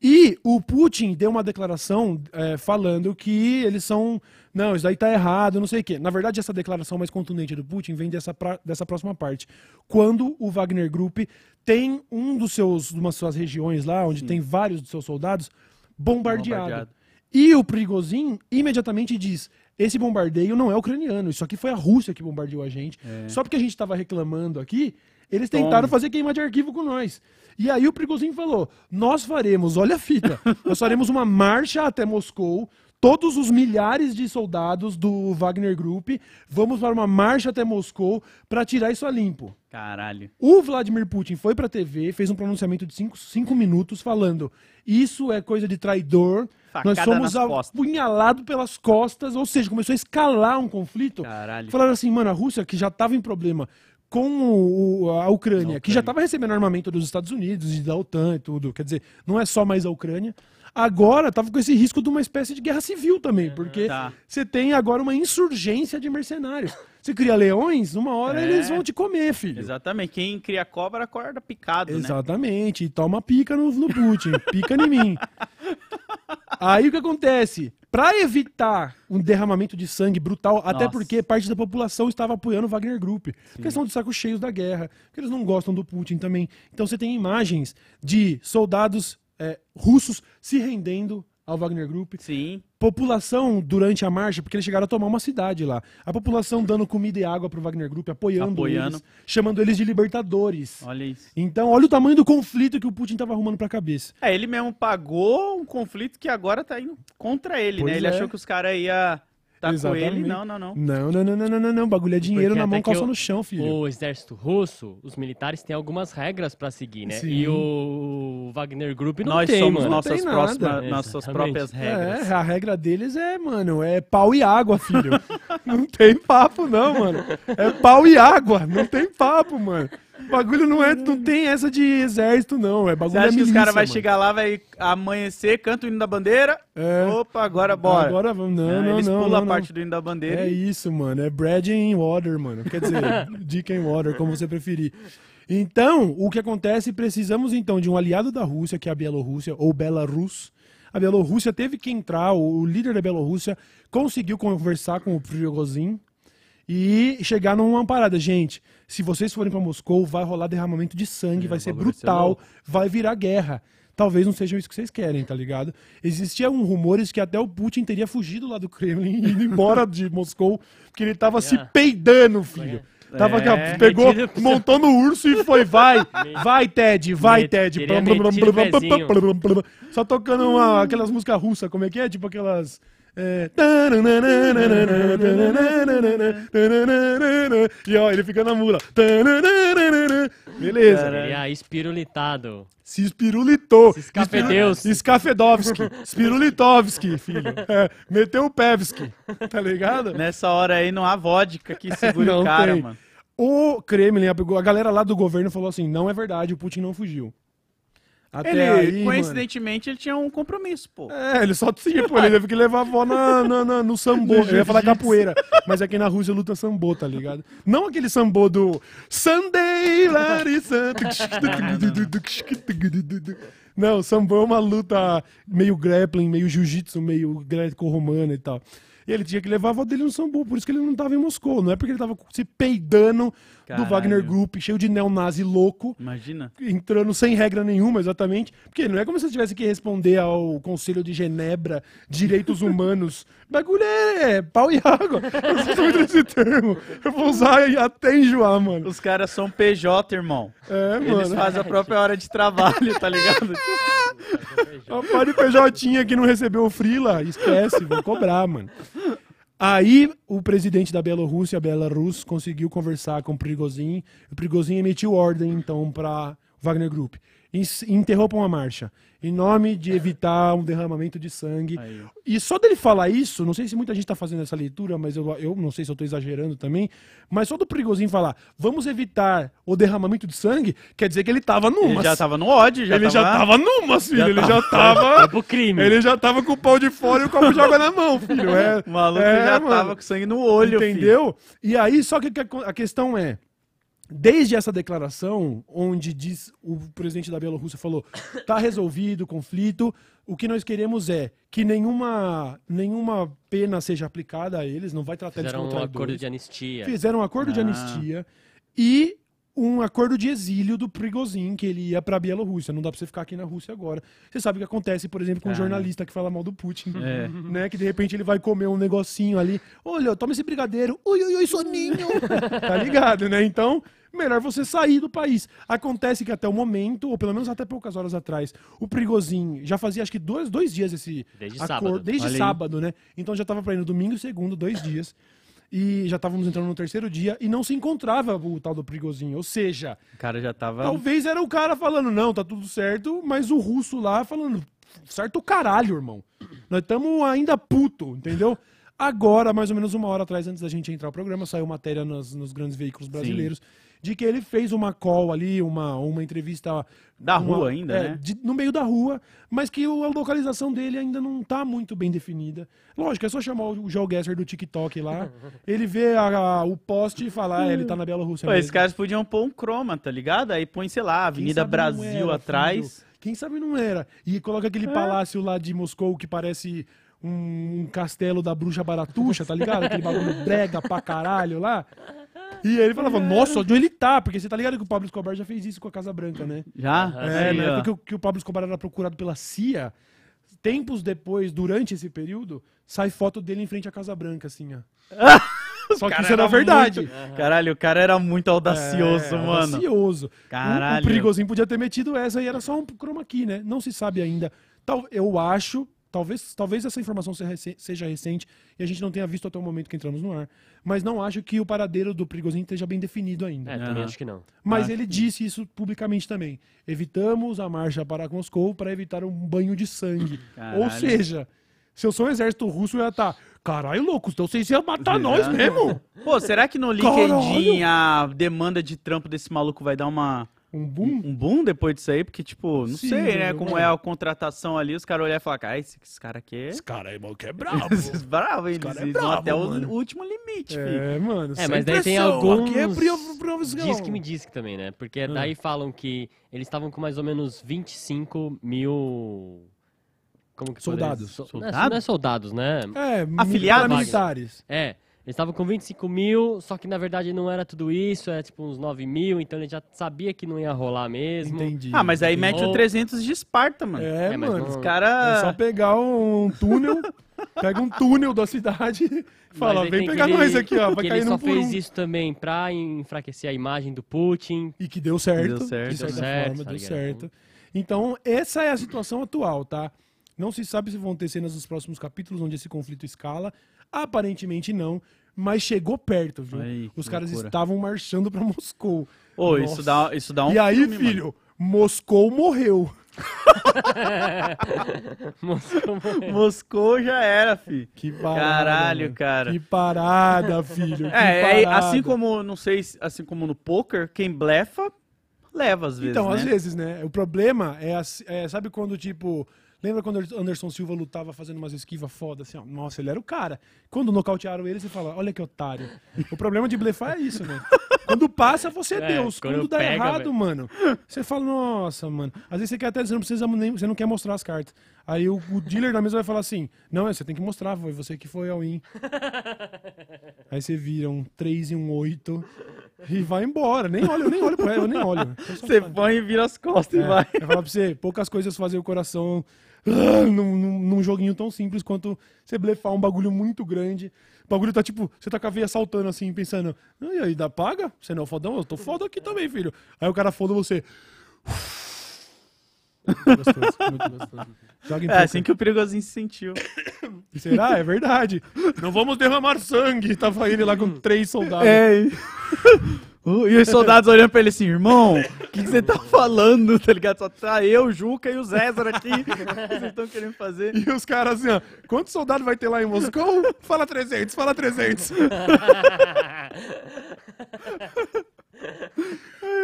E o Putin deu uma declaração é, falando que eles são. Não, isso daí tá errado, não sei o quê. Na verdade, essa declaração mais contundente do Putin vem dessa, pra- dessa próxima parte. Quando o Wagner Group tem um dos seus, uma das suas regiões lá, onde tem vários dos seus soldados, bombardeado. Bombardeado. E o Prigozhin imediatamente diz: esse bombardeio não é ucraniano, isso aqui foi a Rússia que bombardeou a gente. Só porque a gente estava reclamando aqui, eles tentaram Toma. fazer queima de arquivo com nós. E aí o Prigozhin falou: nós faremos, olha a fita, nós faremos uma marcha até Moscou. Todos os milhares de soldados do Wagner Group vamos para uma marcha até Moscou para tirar isso a limpo. Caralho. O Vladimir Putin foi pra TV, fez um pronunciamento de 5 minutos falando: Isso é coisa de traidor. Facada Nós somos nas costas." apunhalados pelas costas, ou seja, começou a escalar um conflito. Caralho. Falaram assim, mano, a Rússia, que já estava em problema com o- a Ucrânia, que já estava recebendo armamento dos Estados Unidos e da OTAN e tudo, quer dizer, não é só mais a Ucrânia. Agora tava com esse risco de uma espécie de guerra civil também, porque Tá. você tem agora uma insurgência de mercenários. Você cria leões, uma hora É. eles vão te comer, filho. Exatamente. Quem cria cobra acorda picado, né? Exatamente, e toma pica no, no Putin, pica em mim. Aí o que acontece? Pra evitar um derramamento de sangue brutal, até Nossa. porque parte da população estava apoiando o Wagner Group, porque são de sacos cheios da guerra, porque eles não gostam do Putin também. Então você tem imagens de soldados é, russos se rendendo ao Wagner Group, Sim. População durante a marcha, porque eles chegaram a tomar uma cidade lá. A população dando comida e água pro Wagner Group, apoiando, Apoiando. eles, chamando eles de libertadores. Olha isso. Então, olha o tamanho do conflito que o Putin tava arrumando pra cabeça. É, ele mesmo pagou um conflito que agora tá indo contra ele, Pois né? Ele é. achou que os caras iam tá com Exatamente. ele. Não, não, não. Não, não, não, não, não, não, não. Bagulho é dinheiro Porque na mão, calça o- no chão, filho. O exército russo, os militares têm algumas regras pra seguir, né? Sim. E o Wagner Group não Nós tem, somos mano. nossas, tem nada. próximas, nossas próprias regras. É, a regra deles é, mano, é pau e água, filho. não tem papo, não, mano. É pau e água, não tem papo, mano. Bagulho não é, não tem essa de exército, não. É Você bagulho acha é que os milícia, caras vão chegar lá, vai amanhecer, canta o hino da bandeira? É. Opa, agora bora. Agora vamos. Não, não, Eles não. pulam não, a não. parte do hino da bandeira. É e- isso, mano. É bread and water, mano. Quer dizer, dick and water, como você preferir. Então, o que acontece? Precisamos então de um aliado da Rússia, que é a Bielorrússia, ou Belarus. A Bielorrússia teve que entrar, o, o líder da Bielorrússia conseguiu conversar com o Prigozhin e chegar numa parada. Gente, se vocês forem pra Moscou, vai rolar derramamento de sangue, vai ser É, vai ser brutal, louco. vai virar guerra. Talvez não seja isso que vocês querem, tá ligado? Existiam rumores que até o Putin teria fugido lá do Kremlin e ido embora de Moscou, porque ele tava se Yeah. peidando, filho. Tava aqui, ó, É. pegou, pro montou no urso e foi, vai, vai, Ted, vai, Ted. blum, blum, blum. Só tocando uma- aquelas músicas russas, como é que é? Tipo aquelas. É, E ó, ele fica na mula. Beleza. Ele é espirulitado. Se espirulitou. Se escafedeus. Espiru- Skafedovski. Spirulitovski, filho. É, meteu o Pevski. Tá ligado? Nessa hora aí não há vodka que segure Não o cara, tem. mano. O Kremlin, a galera lá do governo falou assim: não é verdade, o Putin não fugiu. Até Ele, aí, mano, coincidentemente, ele tinha um compromisso, pô. É, ele só tinha, pô, ele teve que levar a avó na, na- na- no sambô. Eu ia falar capoeira, mas aqui na Rússia luta sambô, tá ligado? Não aquele sambô do Sunday, Larissa. Não, sambô é uma luta meio grappling, meio jiu-jitsu, meio greco-romana e tal. E ele tinha que levar a avó dele no sambô, por isso que ele não tava em Moscou. Não é porque ele tava se peidando do Caralho. Wagner Group, cheio de neonazi louco Imagina. entrando sem regra nenhuma, exatamente. Porque não é como se você tivesse que responder ao Conselho de Genebra, Direitos Humanos. Bagulho é pau e água. Eu sei muito esse termo. Eu vou usar até enjoar, mano. Os caras são PJ, irmão. É, Eles mano. fazem a própria hora de trabalho, tá ligado? A pá de PJ que não recebeu o Frila, esquece, vão cobrar, mano. Aí o presidente da Bielorrússia, Belarus, conseguiu conversar com o Prigozhin. O Prigozhin emitiu ordem, então, para Wagner Group. Interrompam a marcha. Em nome de evitar um derramamento de sangue. Aí. E só dele falar isso, não sei se muita gente tá fazendo essa leitura, mas eu, eu não sei se eu tô exagerando também. Mas só do Prigozhin falar, vamos evitar o derramamento de sangue, quer dizer que ele tava Ele numa. já tava no ódio, já ele tava... já tava numa, filho. Já ele tava- já tava. Foi pro crime. Ele já tava com o pau de fora e o copo de água na mão, filho. É, O maluco é, já mano. tava com sangue no olho, filho. Entendeu? E aí, só que a questão é. Desde essa declaração, onde diz o presidente da Bielorrússia falou, tá resolvido o conflito, o que nós queremos é que nenhuma, nenhuma pena seja aplicada a eles, não vai tratar eles Fizeram como um acordo de anistia. Fizeram um acordo de Ah. anistia e um acordo de exílio do Prigozhin, que ele ia pra Bielorrússia. Não dá pra você ficar aqui na Rússia agora. Você sabe o que acontece, por exemplo, com um Caralho. jornalista que fala mal do Putin. É. Né? Que de repente ele vai comer um negocinho ali. Olha, toma esse brigadeiro. Ui, ui, ui, soninho. tá ligado, né? Então, melhor você sair do país. Acontece que até o momento, ou pelo menos até poucas horas atrás, o Prigozhin já fazia acho que dois, dois dias esse Desde acordo. sábado. Desde sábado, né? Então já tava pra ir no domingo e segundo, dois dias. E já estávamos entrando no terceiro dia e não se encontrava o tal do Prigozhin. Ou seja, O cara já tava... talvez era o cara falando, não, tá tudo certo, mas o russo lá falando, certo o caralho, irmão. Nós estamos ainda puto, entendeu? Agora, mais ou menos uma hora atrás, antes da gente entrar no programa, saiu matéria nos, nos grandes veículos brasileiros de que ele fez uma call ali, uma, uma entrevista. Da uma- rua ainda, é, né? de- no meio da rua, mas que a localização dele ainda não tá muito bem definida. Lógico, é só chamar o Joe Gesser do TikTok lá, ele vê a- a- o poste e falar, ah, ele tá na Bielorrússia. Pô, mesmo. esses caras podiam pôr um croma, tá ligado? Aí põe, sei lá, Avenida Brasil era, atrás. filho. Quem sabe não era. E coloca É. aquele palácio lá de Moscou que parece um, um castelo da bruxa baratuxa, tá ligado? Aquele bagulho brega pra caralho lá. E aí ele falava, nossa, onde ele tá? Porque você tá ligado que o Pablo Escobar já fez isso com a Casa Branca, né? Já? É, Aí, na ó. época que, o- que o Pablo Escobar era procurado pela CIA, tempos depois, durante esse período, sai foto dele em frente à Casa Branca, assim, ó. Só que isso era era verdade. muito- Caralho, o cara era muito audacioso, É, mano. Audacioso. O- Caralho. O, perigosinho podia ter metido essa e era só um chroma key, né? Não se sabe ainda. Tal, eu acho, talvez, talvez essa informação seja rece- seja recente e a gente não tenha visto até o momento que entramos no ar. Mas não acho que o paradeiro do perigosinho esteja bem definido ainda. É, também acho que não. Mas acho ele disse isso publicamente também. Evitamos a marcha para Moscou para evitar um banho de sangue. Caralho. Ou seja, Se eu sou um exército russo, eu ia estar. Caralho, louco, então vocês iam matar nós mesmo? Pô, será que no LinkedIn a demanda de trampo desse maluco vai dar uma, Um boom? um boom depois disso aí? Porque, tipo, não Sim, sei, né? Como é a contratação ali, os caras olham e falam, cara, esse, esse cara aqui é. Esse cara aí, mano, que é brabo. Esses bravo, eles, é eles vão brabo, até o mano. último limite, filho. é, mano. É, mas daí tem alguns Aqui é. Diz que me diz que também, né? Porque Ah. daí falam que eles estavam com mais ou menos 25 mil. Como que Soldados. poderia- So- Soldados? Não é soldados, né? É, Afiliados? militares. É. Eles estavam com 25 mil, só que na verdade não era tudo isso, é tipo uns 9 mil, então ele já sabia que não ia rolar mesmo. Entendi. Ah, mas aí entendi. mete o Ou- 300 de Esparta, mano. É, É, mas mano. não- Os É só caras. pegar um túnel, pega um túnel da cidade e fala, vem pegar nós aqui, ó. Vai cair ele só fez um. isso também pra enfraquecer a imagem do Putin. E que deu certo. Deu certo. De Deu certa certo, forma, tá deu certo. Então, essa é a situação atual, tá? Não se sabe se vão ter cenas nos próximos capítulos onde esse conflito escala. Aparentemente não, mas chegou perto, viu? Aí, Os que caras loucura. estavam marchando pra Moscou. Ô, Nossa. isso dá, isso dá um. e aí, filme, mano. filho, Moscou morreu. Moscou já era, filho. Que parada. Caralho, mano. cara. Que parada, filho. que É, é, parada. assim como, não sei, se- assim como no poker, quem blefa, leva às vezes, Então, né? às vezes, né? O problema é, é, sabe quando, tipo, lembra quando o Anderson Silva lutava fazendo umas esquivas foda, assim, ó, nossa, ele era o cara. Quando nocautearam ele, você fala, olha que otário. O problema de blefar é isso, né? Quando passa, você é, É, Deus. quando Quando, dá pega, errado, velho. mano, você fala, nossa, mano. Às vezes você quer até, você não precisa nem, você não quer mostrar as cartas. Aí o, o dealer da mesa vai falar assim, não, você tem que mostrar, foi você que foi ao in. Aí você vira um 3 e um 8 e vai embora. Nem olha, eu nem olho pra ela, eu nem olho. Você falo. põe e vira as costas É, e vai. Eu falar pra você, poucas coisas fazem o coração num, num- num joguinho tão simples quanto você blefar um bagulho muito grande. O bagulho tá tipo, você tá com a veia saltando assim, pensando, "Ah, e aí, dá paga? Você não é fodão? Eu tô foda aqui também, filho. Aí o cara foda você. Muito gostoso, muito gostoso. Joga em É assim que o perigosinho se sentiu. Será? É verdade. Não vamos derramar sangue. Tava ele lá com três soldados. É. e- Uh, e os soldados olhando pra ele assim, irmão, o que, que você tá falando, tá ligado? Só tá eu, o Juca e o César aqui. O que vocês estão querendo fazer? E os caras assim, ó, quantos soldados vai ter lá em Moscou? Fala 300, fala 300.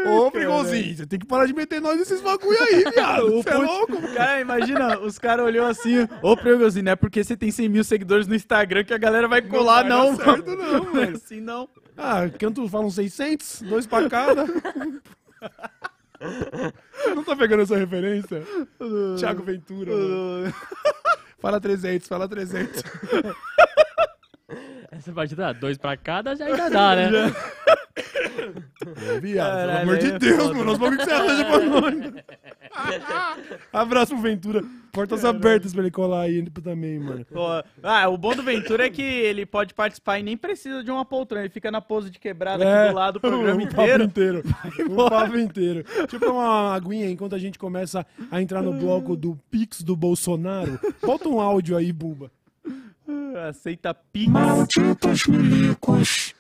Ô, Frigozinho, você tem que parar de meter nós nesses bagulho aí, viado. O Você é louco? Cara, imagina, os caras olhou assim, ô Pregozinho, não é porque você tem 100 mil seguidores no Instagram que a galera vai colar, vai não, dar certo, mano. não, Não é mano. assim, não. Ah, canto falam 600, dois pra cada. Não tá pegando essa referência? Thiago Ventura, mano. Fala 300, fala 300. Essa partida, ah, dois pra cada, já ainda dá, né? Viado, pelo Caralho, amor de é Deus, foda. mano. Os bagulhos que você arranja pra nós. Abraço pro Ventura. Portas abertas pra ele colar aí também, mano. Pô, Ah, o bom do Ventura é que ele pode participar e nem precisa de uma poltrona. Ele fica na pose de quebrada aqui do lado do programa É, o papo inteiro. inteiro. O papo inteiro. Deixa eu pegar uma aguinha enquanto a gente começa a entrar no bloco do Pix do Bolsonaro. Bota um áudio aí, Buba. Aceita pix. Malditos milicos.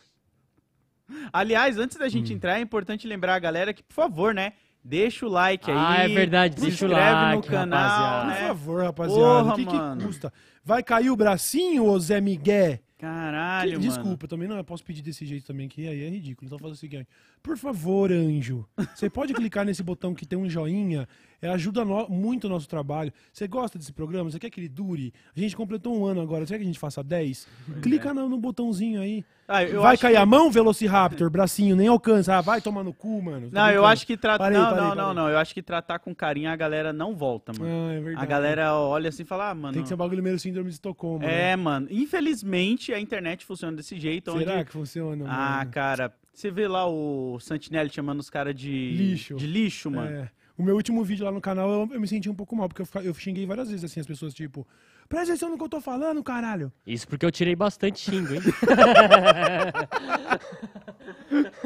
Aliás, antes da gente entrar, é importante lembrar a galera que, por favor, né? Deixa o like aí. Ah, é verdade, se deixa o inscreve no like, canal, rapaziada. Por né? favor, rapaziada. Porra, O que, que mano. custa? Vai cair o bracinho, ô Zé Miguel? Caralho, mano. Desculpa, também não eu posso pedir desse jeito também, que aí é ridículo. Então faz o seguinte. Por favor, anjo, você pode clicar nesse botão que tem um joinha. É, ajuda no- muito o nosso trabalho. Você gosta desse programa? Você quer que ele dure? A gente completou um ano agora. Você quer que a gente faça 10? Clica no, no botãozinho aí. Ah, vai cair que- a mão, Velociraptor? Bracinho, nem alcança. Ah, vai tomar no cu, mano. Tô Não, eu acho que tratar. Não, parei, não, parei. não, não. Eu acho que tratar com carinho a galera não volta, mano. Ah, é verdade. a galera olha assim e fala, ah, mano. Tem que ser um bagulho meio síndrome de Estocolmo. né? É, mano. Infelizmente a internet funciona desse jeito. Será onde... que funciona? Ah, mano? cara. Você vê lá o Santinelli chamando os caras de. Lixo. De lixo, mano. É. O meu último vídeo lá no canal, eu, eu me senti um pouco mal, porque eu, eu xinguei várias vezes, assim, as pessoas, tipo, presta atenção no que eu tô falando, caralho. Isso porque eu tirei bastante xingo, hein?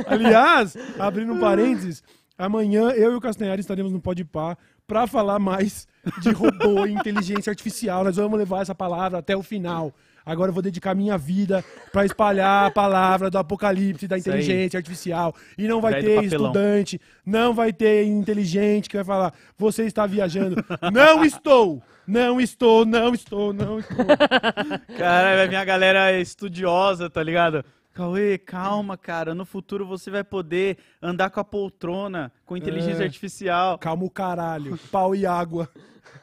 Aliás, abrindo um parênteses, amanhã eu e o Castanhari estaremos no Podpah pra falar mais de robô e inteligência artificial. Nós vamos levar essa palavra até o final. Agora eu vou dedicar minha vida pra espalhar a palavra do apocalipse, da Isso aí. inteligência artificial. E não vai Velho ter estudante, não vai ter inteligente que vai falar, você está viajando. não estou! Não estou, não estou, não estou. Caralho, vai vir a galera estudiosa, tá ligado? Cauê, calma, cara. No futuro você vai poder andar com a poltrona, com inteligência É. artificial. Calma o caralho. Pau e água.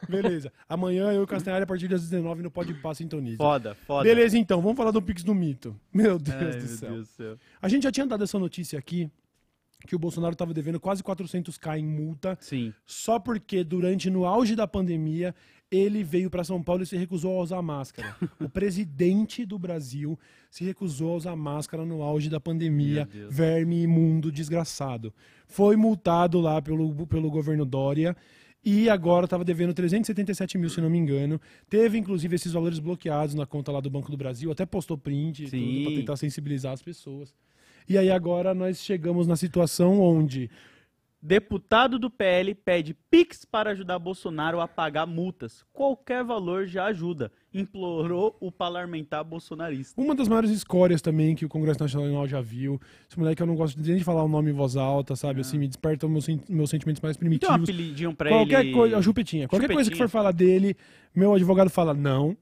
Beleza. Amanhã eu e o Castanhari a partir das 19 no Pode Pá Sintoniza. Foda, foda. Beleza, então. Vamos falar do Pix do Mito. Meu Deus Ai, do meu céu. Deus do céu. A gente já tinha dado essa notícia aqui, que o Bolsonaro estava devendo quase 400k em multa, Sim. só porque durante, no auge da pandemia, ele veio para São Paulo e se recusou a usar máscara. o presidente do Brasil se recusou a usar máscara no auge da pandemia, verme imundo, desgraçado. Foi multado lá pelo, pelo governo Dória. E agora estava devendo 377 mil, se não me engano. Teve, inclusive, esses valores bloqueados na conta lá do Banco do Brasil. Até postou print para tentar sensibilizar as pessoas. E aí agora nós chegamos na situação onde Deputado do PL pede Pix para ajudar Bolsonaro a pagar multas. Qualquer valor já ajuda. Implorou o parlamentar bolsonarista. uma das maiores escórias também que o Congresso Nacional já viu. Esse moleque eu não gosto nem de falar o nome em voz alta, sabe? Assim, me desperta meus, meus sentimentos mais Tem um primitivos. apelidinho pra Qualquer ele. coisa, a Chupetinha. Qualquer coisa que for falar dele, meu advogado fala não.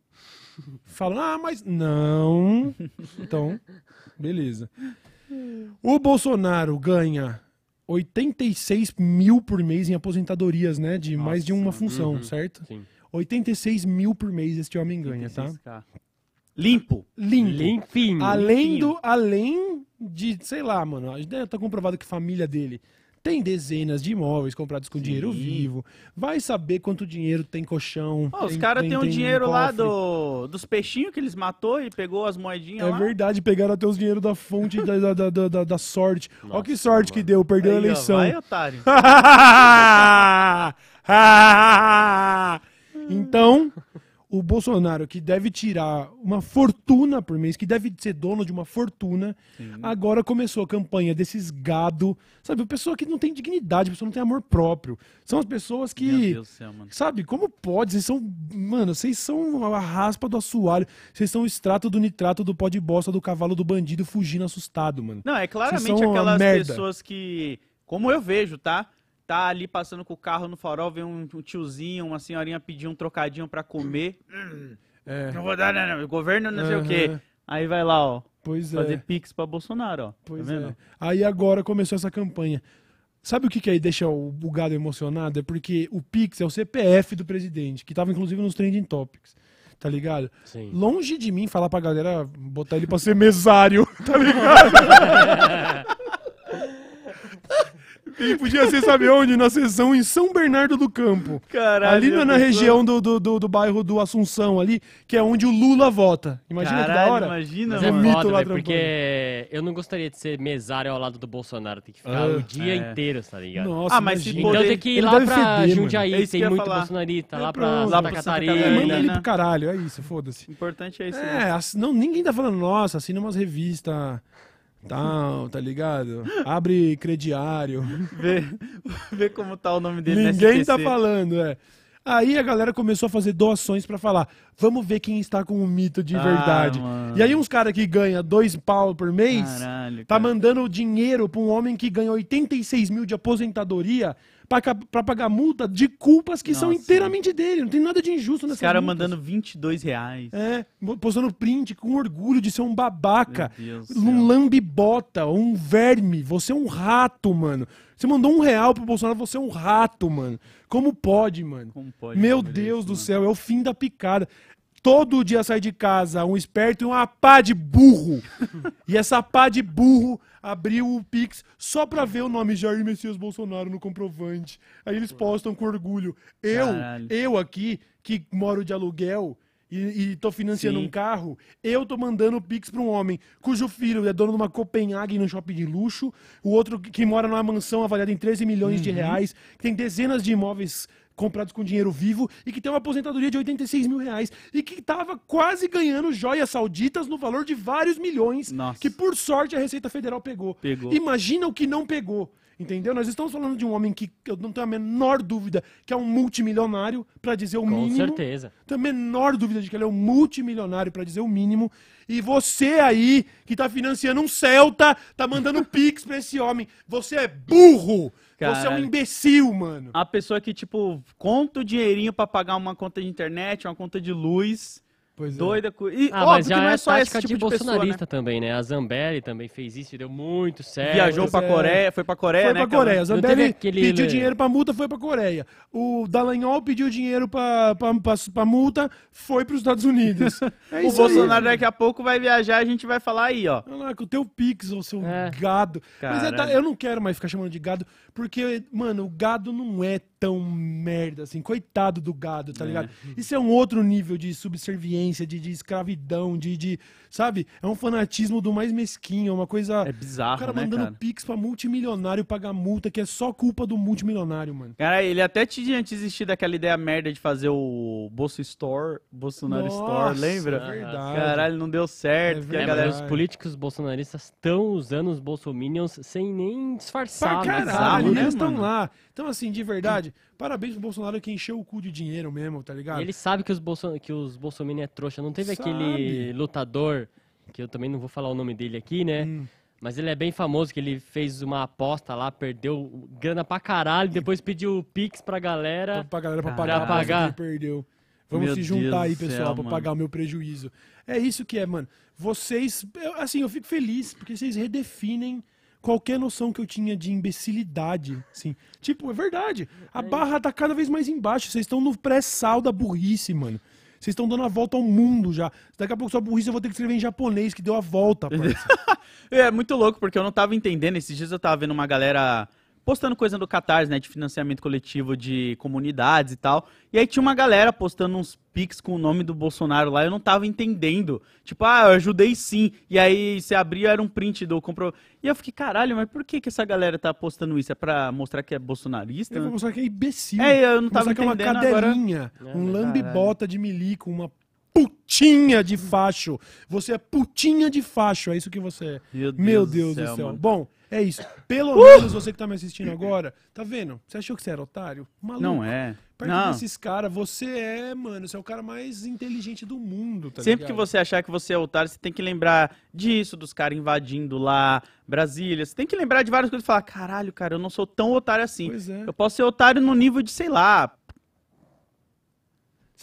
Fala, ah, mas não. Então, beleza. O Bolsonaro ganha 86 mil por mês em aposentadorias, né? De mais de uma Nossa, função, uhum. certo? Sim. 86 mil por mês este homem ganha, tá? 36K. Limpo. Limpo. Limpinho. Além, limpinho. do, além de, sei lá, mano, a gente tá comprovado que a família dele tem dezenas de imóveis comprados com Sim. dinheiro vivo. Vai saber quanto dinheiro tem colchão. Ó, os caras tem- têm um tem dinheiro lá cofre. do, dos peixinhos que eles matou e pegou as moedinhas É lá. verdade, pegaram até os dinheiros da fonte da, da, da, da- da- sorte. Olha que sorte que mano. deu, perdeu a Aí, ó, eleição. vai, otário. então, o Bolsonaro, que deve tirar uma fortuna por mês, que deve ser dono de uma fortuna, agora começou a campanha desses gado, sabe? Pessoa que não tem dignidade, pessoa que não tem amor próprio. São as pessoas que. Meu Deus do céu, mano. Sabe, como pode? Vocês são. Mano, vocês são a raspa do assoalho. Vocês são o extrato do nitrato do pó de bosta do cavalo do bandido fugindo assustado, mano. Não, é claramente aquelas pessoas que, como eu vejo, tá? Tá ali passando com o carro no farol, vem um, um tiozinho, uma senhorinha pedir um trocadinho pra comer. É. Não vou dar, não, não. O governo não sei o quê. Aí vai lá, ó. Pois Fazer é. pix pra Bolsonaro, ó. Pois tá vendo? é. Aí agora começou essa campanha. Sabe o que, que aí deixa o bugado emocionado? É porque o Pix é o CPF do presidente, que tava inclusive nos trending topics. Tá ligado? Sim. Longe de mim falar pra galera botar ele pra ser mesário, tá ligado? Ele podia ser, sabe onde? Na sessão em São Bernardo do Campo. Caralho. ali na, na região do, do, do, do bairro do Assunção ali, que é onde o Lula vota. Imagina que da Caralho, hora. imagina, Mas é é mito lá porque eu não gostaria de ser mesário ao lado do Bolsonaro. Tem que ficar Ah, o dia é. inteiro, tá ligado? Nossa, Ah, mas imagina. Então poder- tem que ir ele lá pra feder. Jundiaí, É tem muito falar. bolsonarista. É, Lá pra Lá Santa pra Santa Catarina. É, manda Catarina. ele pro caralho, é isso, foda-se. O importante é isso, É, né? ass- não, ninguém tá falando, nossa, assina umas revistas, tal, tá ligado? Abre crediário. Vê, vê como tá o nome dele ninguém no tá falando, é. Aí a galera começou a fazer doações pra falar, vamos ver quem está com o mito de Ah, verdade. mano. E aí uns caras que ganham dois pau por mês, Caralho, tá cara. mandando dinheiro pra um homem que ganha 86 mil de aposentadoria pra pagar multa de culpas que são Nossa. inteiramente dele. Não tem nada de injusto Os nessa caras mandando 22 reais. É, postando print com orgulho de ser um babaca. Um lambibota, um verme. Você é um rato, mano. Você mandou um real pro Bolsonaro, você é um rato, mano. Como pode, mano? Como pode Meu Deus isso, do mano? céu, é o fim da picada. Todo dia sai de casa um esperto e uma pá de burro. e essa pá de burro abriu o Pix só pra ver o nome Jair Messias Bolsonaro no comprovante. Aí eles postam com orgulho. Eu, Caralho. eu aqui, que moro de aluguel e, e tô financiando Sim. um carro, eu tô mandando Pix pra um homem cujo filho é dono de uma Copenhague no shopping de luxo, o outro que, que mora numa mansão avaliada em 13 milhões Uhum. de reais, que tem dezenas de imóveis comprados com dinheiro vivo e que tem uma aposentadoria de 86 mil reais e que tava quase ganhando joias sauditas no valor de vários milhões Nossa. que por sorte a Receita Federal pegou. Pegou. Imagina o que não pegou. Entendeu? Nós estamos falando de um homem que eu não tenho a menor dúvida que é um multimilionário, pra dizer o Com mínimo. certeza. Tenho a menor dúvida de que ele é um multimilionário, pra dizer o mínimo. E você aí, que tá financiando um Celta, tá mandando pix pra esse homem. Você é burro! Você é um imbecil, mano. A pessoa que, tipo, conta o dinheirinho pra pagar uma conta de internet, uma conta de luz, Pois é. doida com... E Ah, óbvio mas que já não é, é só esse tipo de de, pessoa, né? bolsonarista também, né? A Zambelli também fez isso e deu muito certo. Viajou pra é. Coreia, foi pra Coreia, Foi né? pra aquela- Coreia. Não teve Zambelli aquele- pediu dinheiro pra multa, foi pra Coreia. O Dallagnol pediu dinheiro pra, pra, pra, pra multa, foi pros Estados Unidos. É O isso Bolsonaro aí. daqui a pouco vai viajar, a gente vai falar aí, ó. Olha lá, com o teu Pix, ô seu É. gado. Mas é Caralho. eu não quero mais ficar chamando de gado, porque, mano, o gado não é tão merda assim. Coitado do gado, tá É. ligado? Isso é um outro nível de subserviência, de, de escravidão, de, de. Sabe? É um fanatismo do mais mesquinho, é uma coisa. É bizarro, o cara né, mandando cara? Pix pra multimilionário pagar multa, que é só culpa do multimilionário, mano. Cara, ele até tinha desistir daquela ideia merda de fazer o Bolso Store, Bolsonaro Store, lembra? é verdade. Caralho, não deu certo. É que a É, galera... os políticos bolsonaristas estão usando os bolsominions sem nem Pra disfarçar. caralho, bizarro, né, eles estão lá. Então, assim, de verdade, parabéns pro Bolsonaro que encheu o cu de dinheiro mesmo, tá ligado? E ele sabe que os, bolso... que os bolsominions é trouxa. Não teve Sabe. aquele lutador, que eu também não vou falar o nome dele aqui, né? Hum. Mas ele é bem famoso, que ele fez uma aposta lá, perdeu grana pra caralho, depois pediu pix pra galera. Pra galera pra Caralho. pagar, Pra pagar. perdeu. Vamos Meu se juntar Deus aí, pessoal, céu, pra mano. pagar o meu prejuízo. É isso que é, mano. Vocês, eu- assim, eu fico feliz porque vocês redefinem qualquer noção que eu tinha de imbecilidade, assim. Tipo, é verdade. A barra tá cada vez mais embaixo. Vocês estão no pré-sal da burrice, mano. Vocês estão dando a volta ao mundo já. Daqui a pouco sua burrice eu vou ter que escrever em japonês, que deu a volta. É muito louco, porque eu não tava entendendo. Esses dias eu tava vendo uma galera postando coisa do Catarse, né? De financiamento coletivo de comunidades e tal. E aí tinha uma galera postando uns pics com o nome do Bolsonaro lá. Eu não tava entendendo. Tipo, ah, eu ajudei sim. E aí você abria, era um print do compro. E eu fiquei, caralho, mas por que, que essa galera tá postando isso? É pra mostrar que é bolsonarista? Eu vou mostrar que é imbecil. É, eu não tava mostrar que é uma entendendo agora. É, um lambibota de milico, uma putinha de facho. Você é putinha de facho, é isso que você é. Meu Deus Meu do Deus céu, do céu. Bom, é isso. Pelo menos você que tá me assistindo agora, tá vendo? Você achou que você era otário? Maluco. Não é. Perto Não. desses caras, você é, mano, você é o cara mais inteligente do mundo, tá Sempre que ligado? você achar que você é otário, você tem que lembrar disso, dos caras invadindo lá, Brasília. Você tem que lembrar de várias coisas e falar: caralho, cara, eu não sou tão otário assim. Pois é. Eu posso ser otário no nível de, sei lá.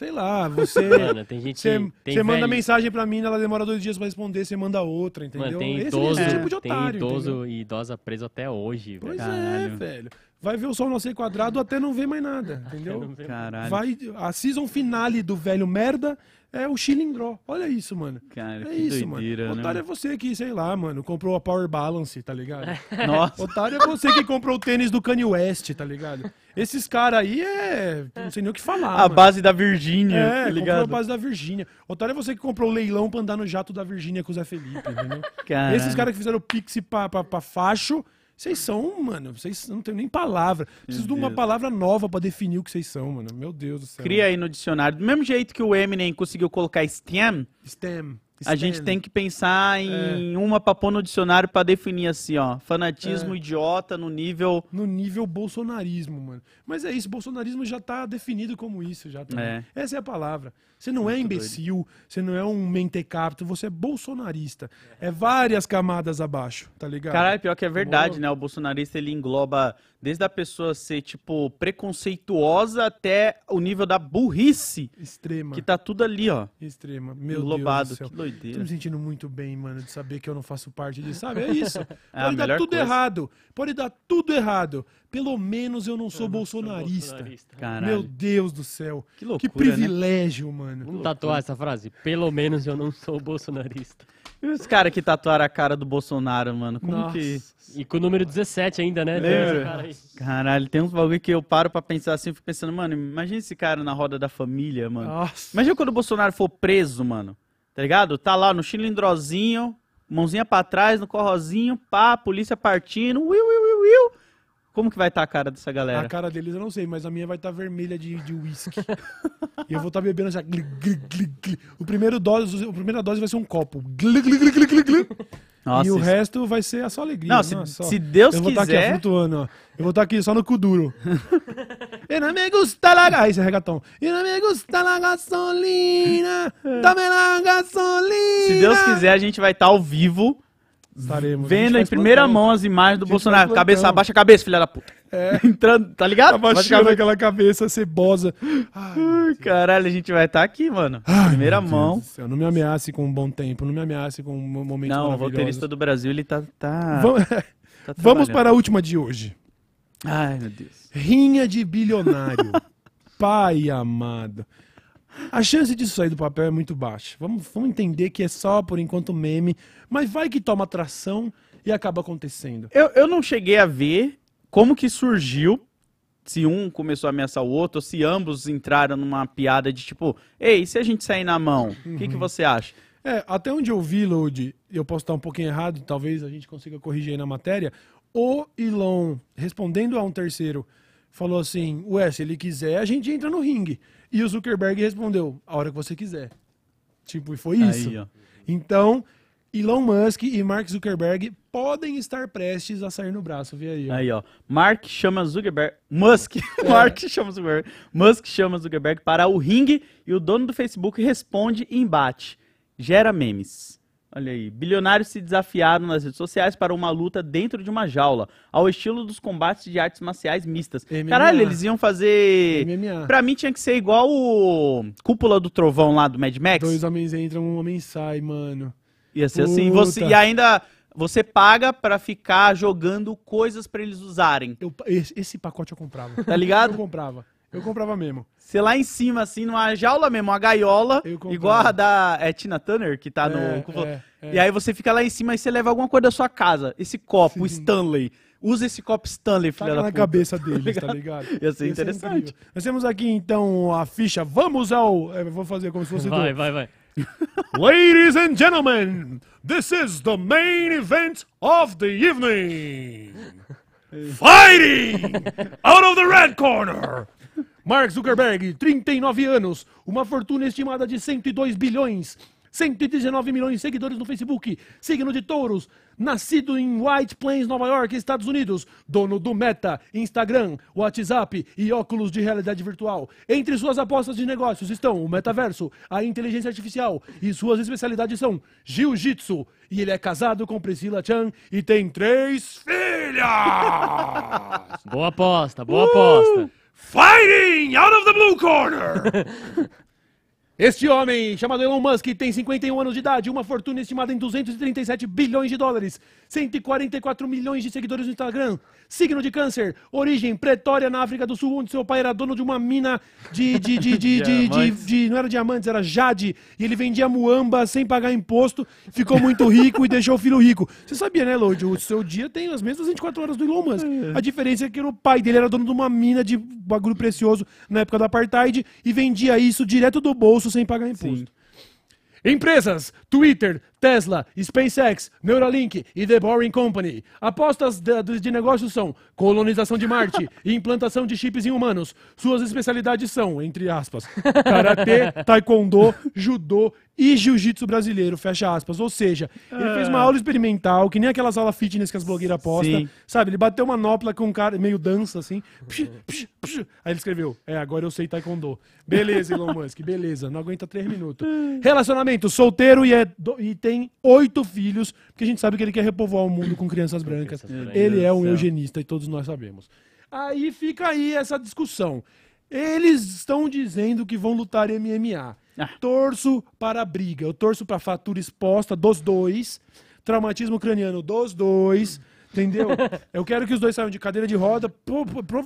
Sei lá, você... Mano, tem gente. Você, tem você manda velho- mensagem pra mim, ela demora dois dias pra responder, você manda outra, entendeu? Mano, tem esse, idoso, esse tipo de tem otário, idoso entendeu? e idosa preso até hoje, Pois velho. é, Caralho. velho. Vai ver o sol nascer quadrado até não ver mais nada, entendeu? Caralho. Vai, a season finale do velho merda é o Chilindró. Olha isso, mano. Cara, É isso, doideira, mano. né? Otário é você que, sei lá, mano, comprou a Power Balance, tá ligado? Nossa. Otário é você que comprou o tênis do Kanye West, tá ligado? Esses caras aí é. Não sei nem o que falar. A mano. base da Virgínia, É, tá comprou a ligado? base da Virgínia. Otário é você que comprou o leilão pra andar no jato da Virgínia com o Zé Felipe, entendeu? Caralho. Esses caras que fizeram o Pix pra, pra, pra facho, vocês são, mano, vocês não tem nem palavra. Preciso de uma palavra nova pra definir o que vocês são, mano. Meu Deus do céu. Cria aí no dicionário. Do mesmo jeito que o Eminem conseguiu colocar STEM, STEM. A gente tem que pensar em uma pra pôr no dicionário pra definir assim, ó. Fanatismo idiota no nível. No nível bolsonarismo, mano. Mas é isso, bolsonarismo já tá definido como isso, já também. É. Essa é a palavra. Você não é Muito imbecil, você não é um mentecapto, você é bolsonarista. É várias camadas abaixo, tá ligado? Caralho, pior que é verdade, né? O bolsonarista ele engloba desde a pessoa ser, tipo, preconceituosa até o nível da burrice. Extrema. Que tá tudo ali, ó. Extrema. Meu englobado. Deus do céu. Que Tô doideira. me sentindo muito bem, mano, de saber que eu não faço parte disso, sabe? É isso. a Pode dar tudo coisa. errado. Pode dar tudo errado. Pelo menos eu não sou bolsonarista. Caralho. Meu Deus do céu. Que loucura, que privilégio, mano. Vamos tatuar essa frase? Pelo menos eu não sou bolsonarista. E os caras que tatuaram a cara do Bolsonaro, mano? Como Nossa. que. E com o número 17 ainda, né? Lembra? esse cara aí. Caralho, tem uns bagulho que eu paro pra pensar assim, eu fico pensando, mano, imagina esse cara na roda da família, mano. Nossa. Imagina quando o Bolsonaro for preso, mano. Tá ligado? Tá lá no cilindrozinho, mãozinha pra trás, no corrozinho, pá, polícia partindo, will, will, will, will. Como que vai estar a cara dessa galera? A cara deles eu não sei, mas a minha vai estar vermelha de, de whisky. e eu vou estar bebendo assim, gli, gli, gli, gli. O primeiro dose, a primeira dose vai ser um copo. Nossa, e o isso- resto vai ser só alegria. Não, se, Nossa, se Deus eu vou estar aqui ó, quiser... flutuando, ó. Eu vou estar aqui só no cu duro. e não me gusta la... É reggaeton. E não me gusta la gasolina, dame la gasolina. Se Deus quiser, a gente vai estar ao vivo, Estaremos. Vendo em primeira plantão. mão as imagens do Bolsonaro. Cabeça, abaixa a cabeça, filha da puta. É. Entrando, tá ligado? Abaixando cabeça. aquela cabeça cebosa. Ai, Caralho, a gente vai estar aqui, mano. Ai, primeira mão. céu, Não me ameace com um bom tempo, não me ameace com um momento Não, o roteirista do Brasil, ele tá... tá, Vamos, tá vamos para a última de hoje. Ai, meu Deus. Rinha de bilionário. Pai amado. A chance disso sair do papel é muito baixa. Vamos, vamos entender que é só por enquanto meme, mas vai que toma atração e acaba acontecendo. Eu, eu não cheguei a ver como que surgiu, se um começou a ameaçar o outro, ou se ambos entraram numa piada de tipo, ei, se a gente sair na mão? O que, que você acha? É, até onde eu vi, Load, eu posso estar um pouquinho errado, talvez a gente consiga corrigir aí na matéria. O Elon, respondendo a um terceiro, falou assim: Ué, se ele quiser, a gente entra no ringue. E o Zuckerberg respondeu: A hora que você quiser. Tipo, e foi isso. Aí. Então, Elon Musk e Mark Zuckerberg podem estar prestes a sair no braço, vê aí. ó. Aí, ó. Mark chama Zuckerberg. Musk. Mark chama Zuckerberg. Musk chama Zuckerberg para o ringue e o dono do Facebook responde em embate. Gera memes. Olha aí. Bilionários se desafiaram nas redes sociais para uma luta dentro de uma jaula, ao estilo dos combates de artes marciais mistas. MMA. Caralho, eles iam fazer. MMA. Pra mim tinha que ser igual o Cúpula do Trovão lá do Mad Max. Dois homens entram, um homem sai, mano. Ia ser assim. Puta. Você, e ainda você paga pra ficar jogando coisas pra eles usarem. Eu, esse, esse pacote eu comprava. Tá ligado? Eu comprava. Eu comprava mesmo. Você lá em cima, assim, numa jaula mesmo, uma gaiola, Eu igual a da é, Tina Turner, que tá É, no. É, é. E aí você fica lá em cima e você leva alguma coisa da sua casa. Esse copo, o Sim. Stanley. Usa esse copo Stanley, filha Taca da na puta. cabeça deles, tá ligado? Ia ser interessante. incrível. Nós temos aqui então a ficha. Vamos ao. é, vou fazer como se fosse Vai, do. vai, vai. Ladies and gentlemen, this is the main event of the evening. Fighting out of the red corner. Mark Zuckerberg, 39 anos, uma fortuna estimada de 102 bilhões, 119 milhões de seguidores no Facebook, signo de touros, nascido em White Plains, Nova York, Estados Unidos, dono do Meta, Instagram, WhatsApp e óculos de realidade virtual. Entre suas apostas de negócios estão o metaverso, a inteligência artificial e suas especialidades são jiu-jitsu. E ele é casado com Priscila Chan e tem três filhas! Boa aposta, boa aposta. Fighting out of the blue corner! Este homem, chamado Elon Musk, tem 51 anos de idade, uma fortuna estimada em 237 bilhões de dólares, 144 milhões de seguidores no Instagram, signo de câncer, origem Pretória, na África do Sul, onde seu pai era dono de uma mina de. de, de, de, de, de, de- não era diamantes, era jade, e ele vendia muamba sem pagar imposto, ficou muito rico e deixou o filho rico. Você sabia, né, Lodi? O seu dia tem as mesmas 24 horas do Elon Musk. A diferença é que o pai dele era dono de uma mina de bagulho precioso na época do Apartheid e vendia isso direto do bolso sem pagar imposto. Empresas, Twitter, Tesla, SpaceX, Neuralink e The Boring Company. Apostas de, de- negócios são colonização de Marte e implantação de chips em humanos. Suas especialidades são, entre aspas, karatê, taekwondo, judô e jiu-jitsu brasileiro, fecha aspas. Ou seja, ele fez uma aula experimental, que nem aquelas aulas fitness que as blogueiras postam, Sim. sabe? Ele bateu uma nopla com um cara meio dança, assim. Psh, psh, psh. Aí ele escreveu, é, agora eu sei taekwondo. Beleza, Elon Musk, beleza. Não aguenta três minutos. Relacionamento, solteiro e, é do- e tem oito filhos, porque a gente sabe que ele quer repovoar o mundo com crianças brancas. Ele é um eugenista e todos nós sabemos. Aí fica aí essa discussão. Eles estão dizendo que vão lutar MMA. Ah. Torço para a briga. Eu torço para a fatura exposta dos dois. Traumatismo craniano dos dois. Entendeu? Eu quero que os dois saiam de cadeira de roda.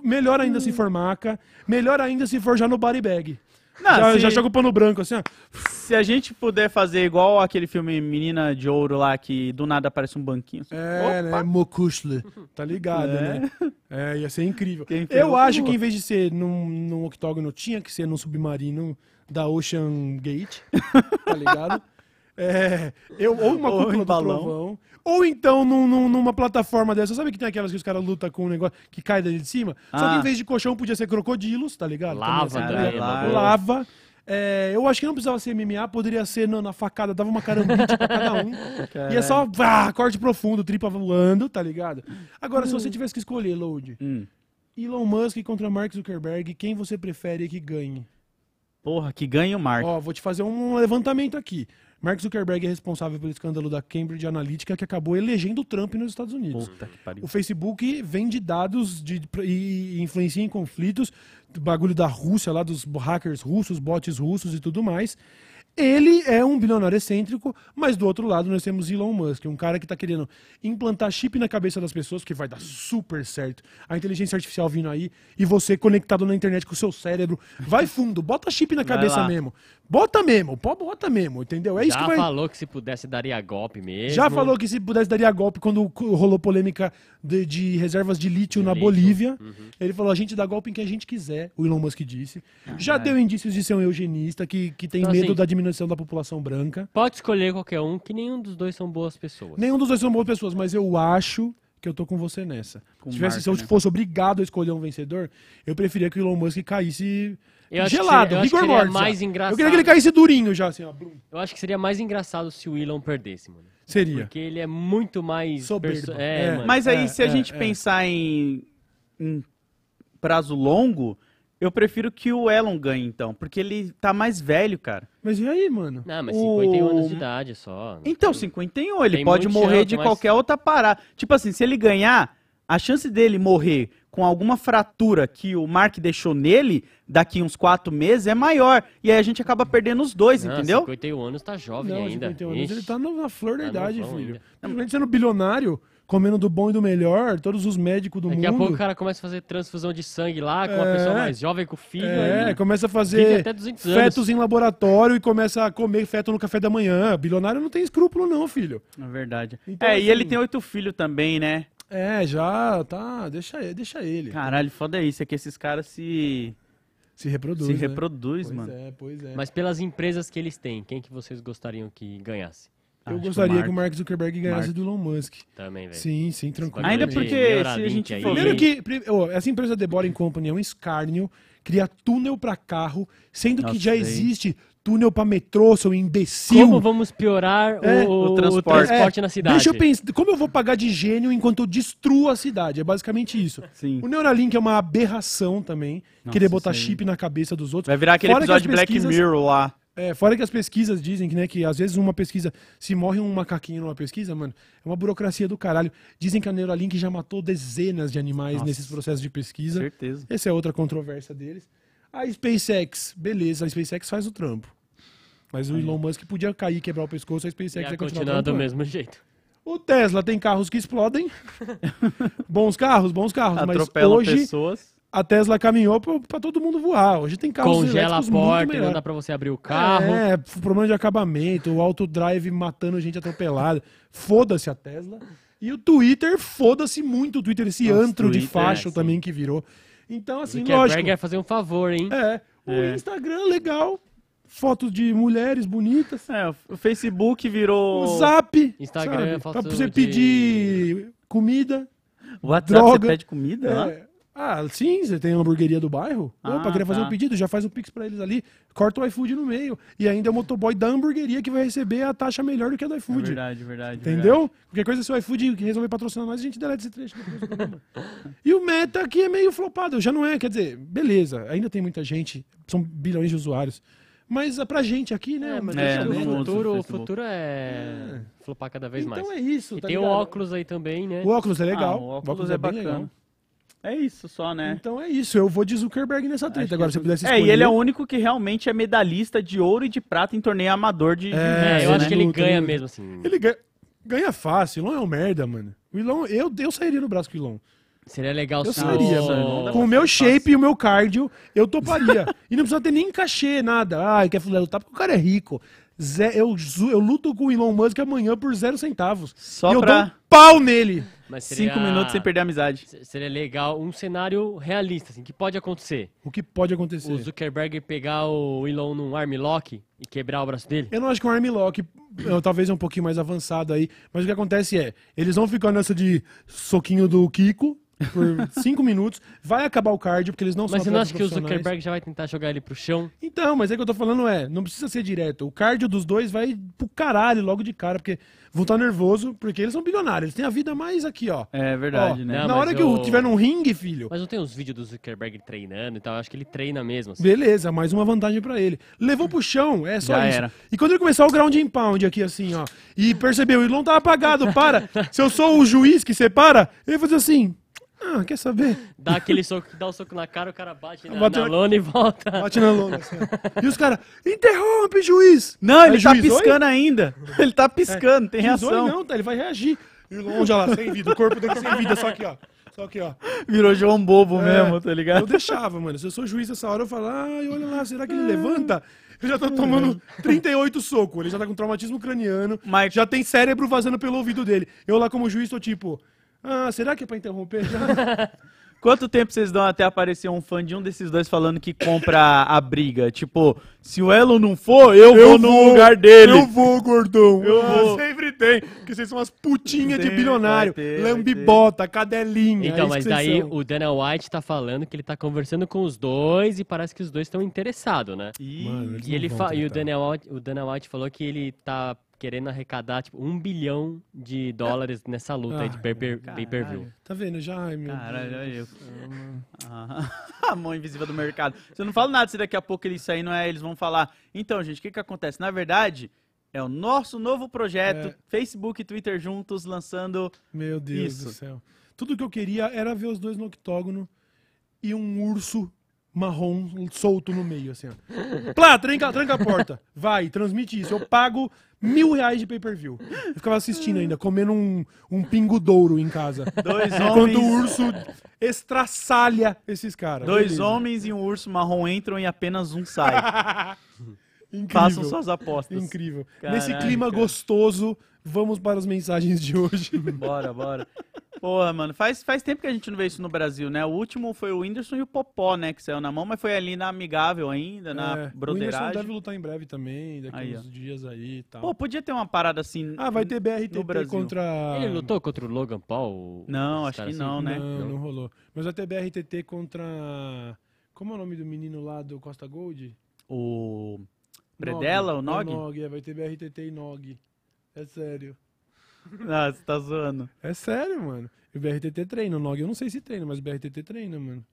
melhor ainda se for maca. Melhor ainda se for já no body bag. Não, já, se- já joga o pano branco assim, ó. Se a gente puder fazer igual aquele filme Menina de Ouro lá, que do nada aparece um banquinho. assim. É, né? Mokushle. Tá ligado, né? É, ia ser incrível. Eu acho que em vez de ser num, num octógono, tinha que ser num submarino da Ocean Gate. Tá ligado? É, eu, ou uma Ou cúpula do balão. trovão, Ou então num- num- numa plataforma dessa, sabe que tem aquelas que os caras lutam com um negócio que cai dali de cima? Só que Ah. em vez de colchão podia ser crocodilos, tá ligado? Lava Também, também, essa- lava. Lava. É, eu acho que não precisava ser MMA, poderia ser na, na facada, dava uma carambite pra cada um. E é só vá, corte profundo, tripa voando, tá ligado? Agora, se você tivesse que escolher, Load, Hum. Elon Musk contra Mark Zuckerberg, quem você prefere que ganhe? Porra, que ganha o Mark. Ó, vou te fazer um levantamento aqui. Mark Zuckerberg é responsável pelo escândalo da Cambridge Analytica que acabou elegendo o Trump nos Estados Unidos. Puta que pariu. O Facebook vende dados de, e influencia em conflitos, bagulho da Rússia, lá dos hackers russos, bots russos e tudo mais. Ele é um bilionário excêntrico, mas do outro lado nós temos Elon Musk, um cara que está querendo implantar chip na cabeça das pessoas, que vai dar super certo. A inteligência artificial vindo aí e você conectado na internet com o seu cérebro. Vai fundo, bota chip na cabeça mesmo. Bota mesmo, pô, bota mesmo, entendeu? É isso Já que vai. falou que se pudesse daria golpe mesmo. Já falou que se pudesse daria golpe quando rolou polêmica de, de reservas de lítio De na lítio. Bolívia. Uhum. Ele falou: a gente dá golpe em quem a gente quiser, o Elon Musk disse. Já deu indícios de ser um eugenista que, que tem Então, medo assim, da diminuição da população branca. Pode escolher qualquer um, que nenhum dos dois são boas pessoas. Nenhum dos dois são boas pessoas, mas eu acho que eu tô com você nessa. Com se, tivesse, Mark, se eu né? fosse obrigado a escolher um vencedor, eu preferia que o Elon Musk caísse Eu acho que gelado, seria- eu acho que mortis. mais engraçado. Eu queria que ele caísse durinho já, assim, ó. Eu acho que seria mais engraçado se o Elon perdesse, mano. Seria. Porque ele é muito mais. Soberbo. É. É, mano. Mas aí, É, se a é, gente é. pensar em, em prazo longo, eu prefiro que o Elon ganhe, então. Porque ele tá mais velho, cara. Mas e aí, mano? Não, mas o- 51 anos de idade só. Então, 51, ele Tem pode morrer chance, de mas- qualquer outra parada. Tipo assim, se ele ganhar, a chance dele morrer com alguma fratura que o Mark deixou nele daqui uns quatro meses é maior. E aí a gente acaba perdendo os dois, Não, entendeu? 51 anos tá jovem Não, ainda. 51 anos, Ixi. ele tá na flor da Tá idade, filho. ainda. Simplesmente sendo bilionário, comendo do bom e do melhor, todos os médicos do Daqui a mundo. pouco o cara começa a fazer transfusão de sangue lá com uma É. pessoa mais jovem, com o filho. É, aí começa a fazer 200 anos. fetos em laboratório e começa a comer feto no café da manhã. Bilionário não tem escrúpulo, não, filho. É verdade. Então, é, e assim- ele tem oito filhos também, né? É, já tá. Deixa ele. Deixa ele. Caralho, foda isso, é que esses caras se, se reproduz. se né? reproduz, Pois mano. é, pois é. Mas pelas empresas que eles têm, quem que vocês gostariam que ganhasse? Eu Acho que gostaria o que o Mark Zuckerberg ganhasse Mark. do Elon Musk. Também, velho. Sim, sim, tranquilo. Ainda de porque se a gente aí. Primeiro que ô, essa empresa The Boring Company é um escárnio, cria túnel pra carro, sendo que Nossa, já daí. existe túnel pra metrô, seu imbecil. Como vamos piorar É, o, o o transporte. transporte, É, na cidade? Deixa eu pensar, como eu vou pagar de gênio enquanto eu destruo a cidade? É basicamente isso. Sim. O Neuralink é uma aberração também, Nossa, querer botar aí. chip na cabeça dos outros. Vai virar aquele Fora que episódio de Black Mirror lá. É, fora que as pesquisas dizem que, né, que às vezes uma pesquisa, se morre um macaquinho numa pesquisa, mano, é uma burocracia do caralho. Dizem que a Neuralink já matou dezenas de animais Nossa. nesses processos de pesquisa. Certeza. Essa é outra controvérsia deles. A SpaceX, beleza, a SpaceX faz o trampo. Mas o Elon Musk podia cair, quebrar o pescoço, a SpaceX Ia vai continuar continuar do mesmo jeito. O Tesla tem carros que explodem. bons carros, bons carros. Mas Atropelam hoje pessoas. a Tesla caminhou pra, pra todo mundo voar. Hoje tem carros Congela a porta, não dá pra você abrir o carro. É, problema de acabamento, o autodrive matando gente atropelada. Foda-se a Tesla. E o Twitter, foda-se muito o Twitter, esse Nossa, antro de Twitter, facho é, também que virou. Então, assim, Zuckerberg lógico. ia fazer um favor, hein? É, o É. Instagram, legal. Fotos de mulheres bonitas. É, o Facebook virou. O Zap. Instagram, sabe? Pra você de- pedir comida. O WhatsApp droga. você pede comida? É. Ah, sim, você tem uma hamburgueria do bairro. Ah, Opa, queria fazer tá. um pedido, já faz o Pix pra eles ali, corta o iFood no meio. E ainda é o motoboy da hamburgueria que vai receber a taxa melhor do que a do É iFood. verdade, verdade. Entendeu? Qualquer coisa, se o iFood resolver patrocinar nós, a gente deleta esse trecho depois programa. E o Meta aqui é meio flopado, já não é, quer dizer, beleza, ainda tem muita gente, são bilhões de usuários. Mas é pra gente aqui, né? É, mas É, o futuro, o futuro é flopar cada vez então mais. é isso, e tá tem o ligado? óculos aí também, né? O óculos é legal. Ah, o óculos é, bem bacana. legal. É isso só, né? Então é isso, eu vou de Zuckerberg nessa treta. Agora, se eu pudesse É, escolher... e ele é o único que realmente é medalhista de ouro e de prata em torneio amador de. de É, É, eu né? acho que ele ganha luta. mesmo, assim. Ele ganha, ganha fácil, Elon é um merda, mano. O Elon, eu, eu sairia no braço com o Elon. Seria legal Eu se sairia, o- mano. Com o meu shape e o meu cardio, eu toparia. e não precisa ter nem cachê, nada. Ai, quer lutar porque o cara é rico. Zé, eu, eu luto com o Elon Musk amanhã por zero centavos. Só e eu pra- dou um pau nele. Mas seria- cinco minutos sem perder a amizade. Se- Seria legal um cenário realista, assim, que pode acontecer. O que pode acontecer? O Zuckerberg pegar o Elon num armlock e quebrar o braço dele. Eu não acho que um armlock talvez é um pouquinho mais avançado aí, mas o que acontece é, eles vão ficar nessa de soquinho do Kiko por cinco minutos, vai acabar o cardio, porque eles não são Mas você não acha que o. Zuckerberg já vai tentar jogar ele pro chão? Então, mas é que eu tô falando é, não precisa ser direto. O cardio dos dois vai pro caralho logo de cara, porque vão estar nervoso, porque eles são bilionários, eles têm a vida mais aqui, ó. É verdade, Ó, né? Não, Na mas hora que eu- eu tiver num ringue, filho, Mas não tem uns vídeos do Zuckerberg treinando e tal? Eu acho que ele treina mesmo. assim. Beleza, mais uma vantagem pra ele. Levou pro chão, é só Já isso. era. E quando ele começar o ground and pound aqui, assim, ó, e percebeu, o Ilon tá apagado, para. Se eu sou o juiz que separa, ele vai fazer assim. Ah, quer saber? Dá aquele soco, dá o soco na cara, o cara bate na, Bateu na na- lona e volta. Bate na lona. Assim. E os caras, interrompe, juiz! Não, ele Aí, tá juiz, oi? piscando ainda. Ele tá piscando, tem Juiz, oi, reação. não, tá, ele vai reagir. E o Ilon já lá, sem vida, o corpo dele sem vida, só aqui, ó. Só aqui, ó. Virou João Bobo É, mesmo, tá Eu ligado? deixava, mano. Se eu sou juiz essa hora, eu falo, ai, olha lá, será que ele levanta? Eu já tô tomando 38 socos. Ele já tá com traumatismo craniano. Mas- Já tem cérebro vazando pelo ouvido dele. Eu lá como juiz tô tipo, ah, será que é pra interromper já? Quanto tempo vocês dão até aparecer um fã de um desses dois falando que compra a briga? Tipo, se o Elon não for, eu, vou no lugar dele. Eu vou, gordão. Eu Ah, vou. Sempre tem. Porque vocês são umas putinhas de bilionário. ter, Lambibota, cadelinha. é Então, isso mas daí são. o Dana White tá falando que ele tá conversando com os dois e parece que os dois estão interessados, né? Ih, Mano, E, não ele e o. Dana, White, o Dana White falou que ele tá querendo arrecadar tipo um bilhão de dólares nessa luta aí de pay-per-view. Tá vendo? Já, ai, meu Caralho, Deus. olha eu. Ah, a mão invisível do mercado. Você não fala nada se daqui a pouco ele sair, não é? Eles vão falar. Então, gente, o que que acontece? Na verdade, é o nosso novo projeto, É. Facebook e Twitter juntos, lançando. Meu Deus Isso. do céu. Tudo que eu queria era ver os dois no octógono e um urso marrom solto no meio, assim, ó. Plá, tranca, tranca a porta. Vai, transmite isso. Eu pago mil reais de pay-per-view. Eu ficava assistindo ainda, comendo um, um pingo douro em casa. Dois Enquanto o homens. urso estraçalha esses caras. Dois Beleza. homens e um urso marrom entram e apenas um sai. Incrível. Façam suas apostas. Incrível. Caralho, Nesse clima gostoso, vamos para as mensagens de hoje. Bora, bora. Porra, mano, faz, faz tempo que a gente não vê isso no Brasil, né? O último foi o Whindersson e o Popó, né? Que saiu na mão, mas foi ali na amigável ainda, na É, o Whindersson broderagem. deve lutar em breve também, daqui Aí, uns dias aí e tal. Pô, podia ter uma parada assim. ah, vai ter BRTT no Brasil. contra... Ele lutou contra o Logan Paul? Não, acho que não, né? Não, não rolou. Mas vai ter BRTT contra... Como é o nome do menino lá do Costa Gold? O. Predella, o Nog? É Nog, é, vai ter BRTT e Nog. É sério. Ah, você tá zoando. É sério, mano. E o BRTT treina, o Nog eu não sei se treina, mas o BRTT treina, mano.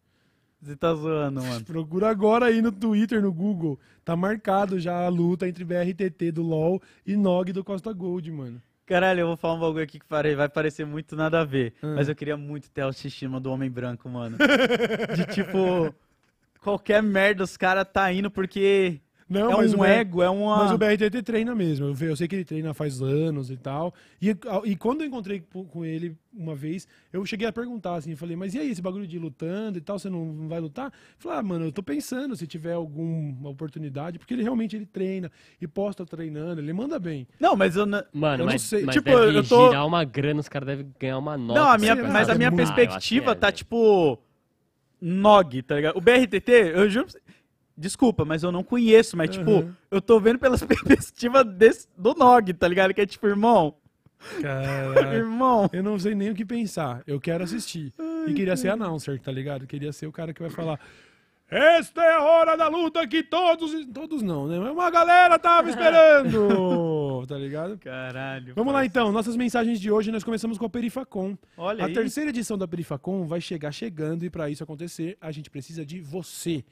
Você tá zoando, mano. Procura agora aí no Twitter, no Google. Tá marcado já a luta entre BRTT do LoL e Nog do Costa Gold, mano. Caralho, eu vou falar um bagulho aqui que vai parecer muito nada a ver. Ah. Mas eu queria muito ter a autoestima do homem branco, mano. De tipo. Qualquer merda os caras tá indo porque. Não, é mas um o BR ego, é uma. Mas o BRTT treina mesmo. Eu, eu sei que ele treina faz anos e tal. E, e quando eu encontrei com ele uma vez, eu cheguei a perguntar assim, falei, mas e aí, esse bagulho de ir lutando e tal, você não não vai lutar? Ele falou, ah, mano, eu tô pensando se tiver alguma oportunidade, porque ele realmente ele treina e posta treinando, ele manda bem. Não, mas eu. não- Mano, Eu não mas, sei. mas Tipo, deve eu tô- girar uma grana, os caras devem ganhar uma nota. Não, a minha, sei lá, mas a é minha muito- perspectiva Ah, eu acho que é, tá tipo. Nog, tá ligado? O BRTT, eu juro. pra você- Desculpa, mas eu não conheço, mas tipo, Uhum. eu tô vendo pelas perspectivas desse, do Nog, tá ligado? Que é tipo, irmão, Caralho. irmão. Eu não sei nem o que pensar. Eu quero assistir. E queria ser announcer, tá ligado? Queria ser o cara que vai falar. Esta é a hora da luta que todos. Todos não, né? Mas uma galera tava esperando! tá ligado? Caralho. Vamos lá parça. então, nossas mensagens de hoje nós começamos com a Perifacom. Olha a aí. terceira edição da Perifacom vai chegar chegando e para isso acontecer, a gente precisa de você.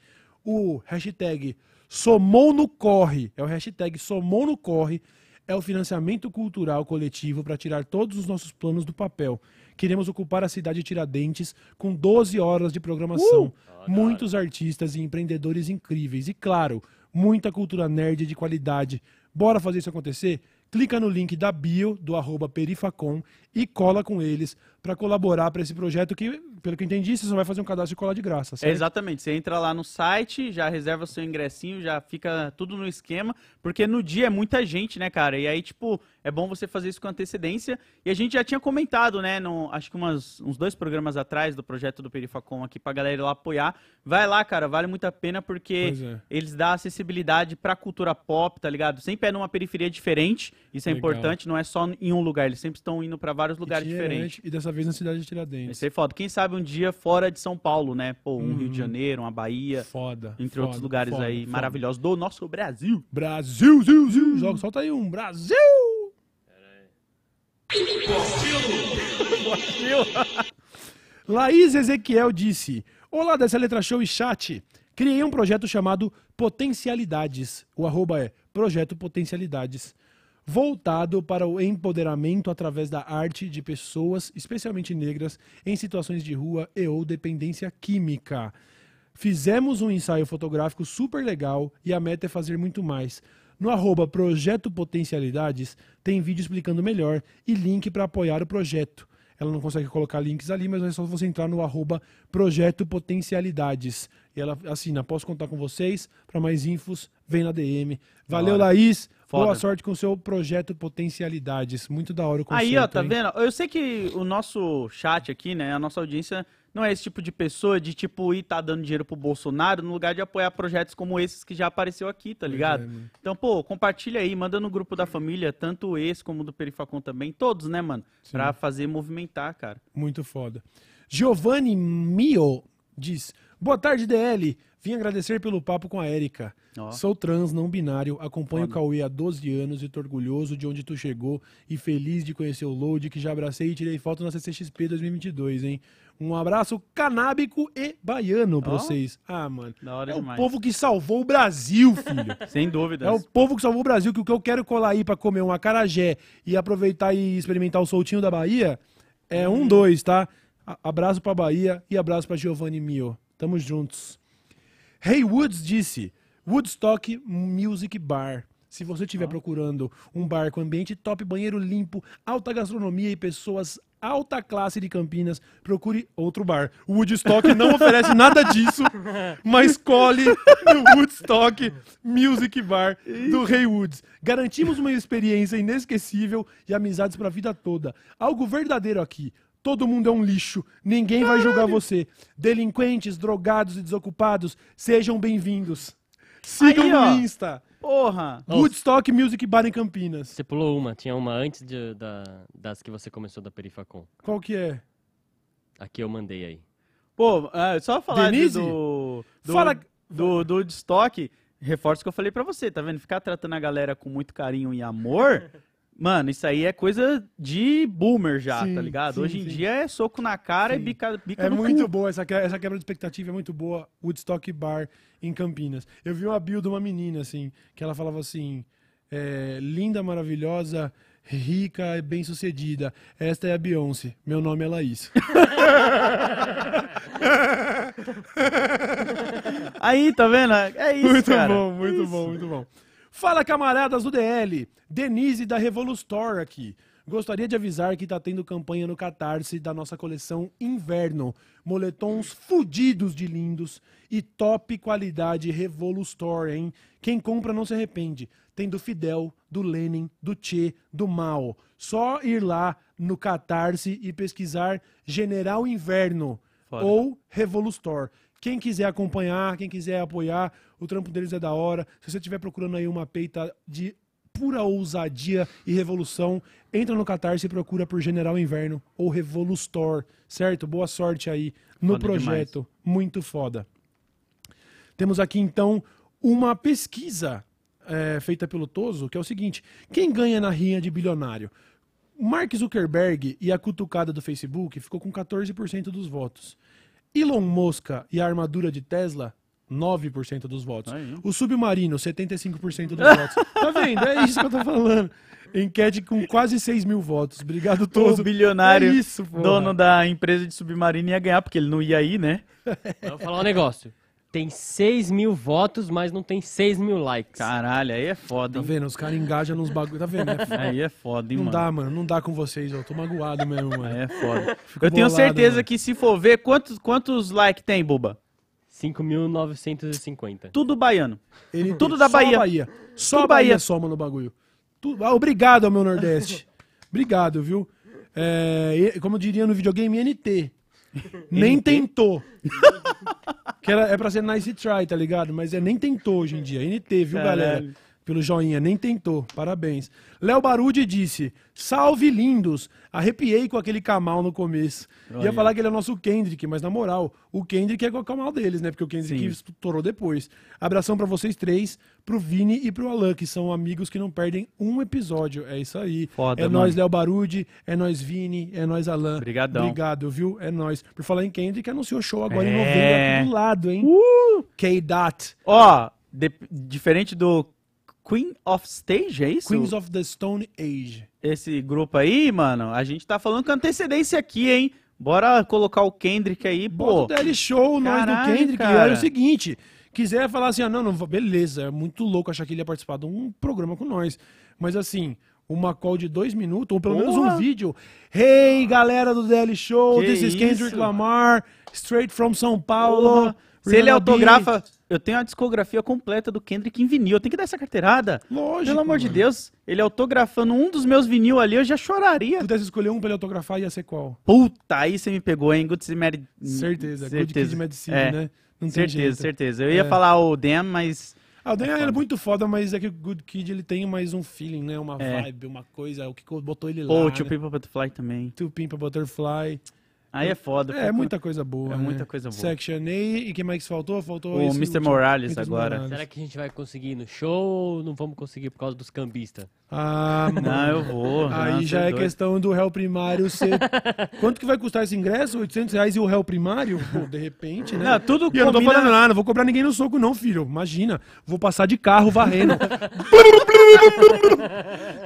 O hashtag Somou no Corre, é o hashtag Somou no Corre, é o financiamento cultural coletivo para tirar todos os nossos planos do papel. Queremos ocupar a cidade de Tiradentes com 12 horas de programação. Muitos artistas e empreendedores incríveis e, claro, muita cultura nerd de qualidade. Bora fazer isso acontecer? Clica no link da bio do arroba Perifacom e cola com eles pra colaborar pra esse projeto que, pelo que eu entendi, você só vai fazer um cadastro e colar de graça, É, certo? exatamente. Você entra lá no site, já reserva seu ingressinho, já fica tudo no esquema, porque no dia é muita gente, né, cara? E aí, tipo, é bom você fazer isso com antecedência. E a gente já tinha comentado, né, no, acho que umas, uns dois programas atrás do projeto do Perifacom aqui pra galera ir lá apoiar. Vai lá, cara, vale muito a pena porque é. eles dão acessibilidade pra cultura pop, tá ligado? Sempre é numa periferia diferente, isso é Legal. importante, não é só em um lugar, eles sempre estão indo pra vários lugares Itinerante, diferentes. E dessa vez na cidade de Tiradentes. Isso é foda. Quem sabe um dia fora de São Paulo, né? Pô, um Uhum. Rio de Janeiro, uma Bahia, Foda. entre foda, outros lugares foda, aí foda. maravilhosos do nosso Brasil. Brasil, Zil, Zil. Joga, solta aí um. Brasil! Laís Ezequiel disse: Olá dessa letra show e chat. Criei um projeto chamado Potencialidades. O arroba é Projeto Potencialidades. Voltado para o empoderamento através da arte de pessoas, especialmente negras, em situações de rua e ou dependência química. Fizemos um ensaio fotográfico super legal e a meta é fazer muito mais. No arroba Projeto Potencialidades tem vídeo explicando melhor e link para apoiar o projeto. Ela não consegue colocar links ali, mas é só você entrar no arroba Projeto Potencialidades. E ela assina, posso contar com vocês? Para mais infos, vem na DM. Valeu. Laís. Foda. Boa sorte com o seu projeto Potencialidades. Muito da hora o conceito. Aí, ó, tá hein? vendo? Eu sei que o nosso chat aqui, né, a nossa audiência não é esse tipo de pessoa de tipo ir tá dando dinheiro pro Bolsonaro no lugar de apoiar projetos como esses que já apareceu aqui, tá ligado? é, então, pô, compartilha aí, manda no grupo da família, tanto esse como do Perifacom também, todos, né, mano? Pra fazer movimentar, cara. Muito foda. Giovanni Mio diz: Boa tarde, DL. Vim agradecer pelo papo com a Érica. Ó. Sou trans, não binário, acompanho Foda. o Cauê há 12 anos e tô orgulhoso de onde tu chegou e feliz de conhecer o Load, que já abracei e tirei foto na CCXP 2022, hein? Um abraço canábico e baiano pra vocês. Ah, mano. É o demais. povo que salvou o Brasil, filho. Sem dúvidas. É o povo que salvou o Brasil, que o que eu quero colar aí pra comer um acarajé e aproveitar e experimentar o soltinho da Bahia é Hum. um, dois, tá? A- Abraço pra Bahia e abraço pra Giovanni Mio. Tamo juntos. Hey Woods disse: Woodstock Music Bar. Se você estiver procurando um bar com ambiente top, banheiro limpo, alta gastronomia e pessoas alta classe de Campinas, procure outro bar. O Woodstock não oferece nada disso, mas colhe no Woodstock Music Bar do Hey Woods. Garantimos uma experiência inesquecível e amizades pra vida toda. Algo verdadeiro aqui. Todo mundo é um lixo. Ninguém vai julgar você. Delinquentes, drogados e desocupados, sejam bem-vindos. Sigam Aí, no ó. Insta. Porra! Woodstock Music Bar em Campinas. Você pulou uma, tinha uma antes de- da- das que você começou da Perifacom. Qual que é? Aqui eu mandei aí. Pô, ah, só falar de- Denise? do, do, Fala- do, do estoque, reforço o que eu falei pra você, tá vendo? Ficar tratando a galera com muito carinho e amor, mano, isso aí é coisa de boomer já, Sim, tá ligado? sim, Hoje em sim. dia é soco na cara e bica, bica É muito cu. boa, essa, que- essa quebra de expectativa é muito boa. Woodstock Bar em Campinas. Eu vi uma build de uma menina, assim, que ela falava assim: é, linda, maravilhosa, rica e bem sucedida. Esta é a Beyoncé. Meu nome é Laís. Aí, tá vendo? É isso, muito cara. bom, muito Isso. bom, muito bom. Fala, camaradas do DL. Denise da Revolustore aqui. Gostaria de avisar que tá tendo campanha no Catarse da nossa coleção Inverno. Moletons fudidos de lindos e top qualidade Revolustore, hein? Quem compra não se arrepende. Tem do Fidel, do Lenin, do Che, do Mao. Só ir lá no Catarse e pesquisar General Inverno Foda. ou Revolustor. Quem quiser acompanhar, quem quiser apoiar, o trampo deles é da hora. Se você estiver procurando aí uma peita de pura ousadia e revolução, entra no Catarse e procura por General Inverno ou Revolustor, certo? Boa sorte aí no Foda projeto. Muito foda. Temos aqui então uma pesquisa é, feita pelo Toso, que é o seguinte: quem ganha na rinha de bilionário? Mark Zuckerberg e a cutucada do Facebook ficou com 14% dos votos. Elon Musk e a armadura de Tesla, 9% dos votos. Aí. O submarino, 75% dos votos. Tá vendo? É isso que eu tô falando. Enquete com quase 6 mil votos. Obrigado, Toso. O bilionário, É isso, dono da empresa de submarino ia ganhar, porque ele não ia ir, né? Eu vou falar um negócio. tem 6 mil votos, mas não tem 6 mil likes. Caralho, aí é foda, Tá hein? vendo? Os caras engajam nos bagulho. Tá vendo? É foda. Aí é foda, hein, Não mano. dá, mano. Não dá com vocês. Eu tô magoado mesmo, Aí mano. é foda. Fico Eu tenho bolado, certeza mano. que se for ver, quantos, quantos likes tem, Buba? 5.950. Tudo baiano. Ele- Tudo da só Bahia. a Bahia. Só Tudo a Bahia Bahia. soma no bagulho. Tudo- Ah, obrigado ao meu Nordeste. obrigado, viu? É, como eu diria no videogame, NT. Nem tentou. que era, é pra ser nice try, tá ligado? Mas é nem tentou hoje em dia. NT, viu, Caralho. galera? Pelo joinha, nem tentou. Parabéns. Léo Barudi disse: Salve lindos! Arrepiei com aquele Kamal no começo. Ia falar que ele é nosso Kendrick, mas na moral, o Kendrick é com o Kamal deles, né? Porque o Kendrick Sim. estourou depois. Abração pra vocês três, pro Vini e pro Alan, que são amigos que não perdem um episódio. É isso aí. Foda, é mano. nós, Léo Barudi, é nós, Vini, é nós, Alan. Obrigadão. Obrigado, viu? É nós. Por falar em Kendrick, anunciou show agora em É. novembro aqui do lado, hein? Uh! K-Dot. Ó, de- diferente do Queen of Stage, é isso? Queens of the Stone Age. Esse grupo aí, mano, a gente tá falando com antecedência aqui, hein? Bora colocar o Kendrick aí, Bota pô. o DL Show, nós Caralho, do Kendrick. cara. Olha o seguinte: quiser falar assim, ah, não, não, beleza, é muito louco achar que ele ia participar de um programa com nós. Mas assim, uma call de dois minutos, ou pelo menos Porra. um vídeo. Hey, galera do DL Show, Que this is Kendrick isso? Lamar, straight from São Paulo. Porra. Se ele autografa, eu tenho a discografia completa do Kendrick em vinil. Eu tenho que dar essa carteirada. Lógico. Pelo amor de mano. Deus, ele autografando um dos meus vinil ali, eu já choraria. Se pudesse escolher um pra ele autografar, ia ser qual? Puta, aí você me pegou, hein? Good Mad... Certeza, Good Kid, Mad City, É. né? Não Certeza, jeito. certeza. Eu ia É. falar o Dem, mas Ah, o Dan É é, muito foda, mas é que o Good Kid ele tem mais um feeling, né? Uma É. vibe, uma coisa, o que botou ele lá. Pô, o né? People Butterfly também. To Pimp a Butterfly. Aí é foda. É, fico- muita coisa boa. É né? muita coisa boa. Section A. E quem mais que faltou? Faltou O Mr. Morales Mr. agora. Morales. Será que a gente vai conseguir ir no show ou não vamos conseguir por causa dos cambistas? Ah, mano. Não, eu vou. Aí não, já cê é doido. questão do réu primário ser. Quanto que vai custar esse ingresso? 800 reais e o réu primário? Pô, de repente, né? Não, tudo E eu não tô combina- falando nada, não vou cobrar ninguém no soco, não, filho. Imagina. Vou passar de carro varrendo.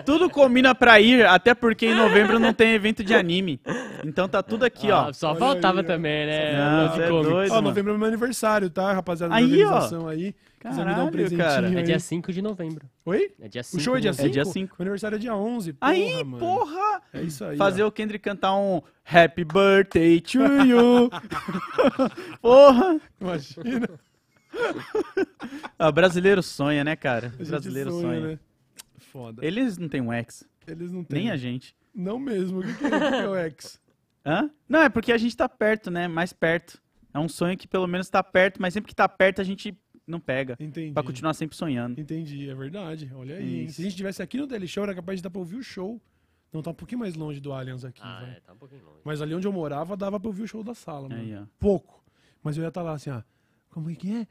Tudo combina pra ir, até porque em novembro não tem evento de anime. Então tá tudo aqui, ó. Ah, só Olha faltava aí, ó. também, né? Não, cê é cômico. doido. Ó, novembro é meu aniversário, tá, rapaziada? da Aí, ó. organização aí. Quiser me dar um Caralho, presentinho cara. É aí. dia 5 de novembro. Oi? É dia O 5 show é dia de 5? É dia cinco. Meu aniversário é dia 11. Porra, Aí, mano. porra! É isso aí. Fazer ó. o Kendrick cantar um Happy Birthday to you. porra! Imagina. Ah, brasileiro sonha, né, cara? Brasileiro sonha. né? Foda. Eles não têm um ex. Eles não têm. Nem a gente. Não mesmo. O que, é, o que que é o ex? Hã? Não, é porque a gente tá perto, né? Mais perto. É um sonho que pelo menos tá perto, mas sempre que tá perto a gente não pega. Entendi. Pra continuar sempre sonhando. Entendi, é verdade. Olha aí. Isso. Se a gente estivesse aqui no Daily Show, era capaz de dar pra ouvir o show. Não tá um pouquinho mais longe do Allianz aqui, Ah, vai. é, tá um pouquinho longe. Mas ali onde eu morava, dava pra ouvir o show da sala, mano. Aí, ó. Pouco. Mas eu ia estar lá assim, ó. Como é que é?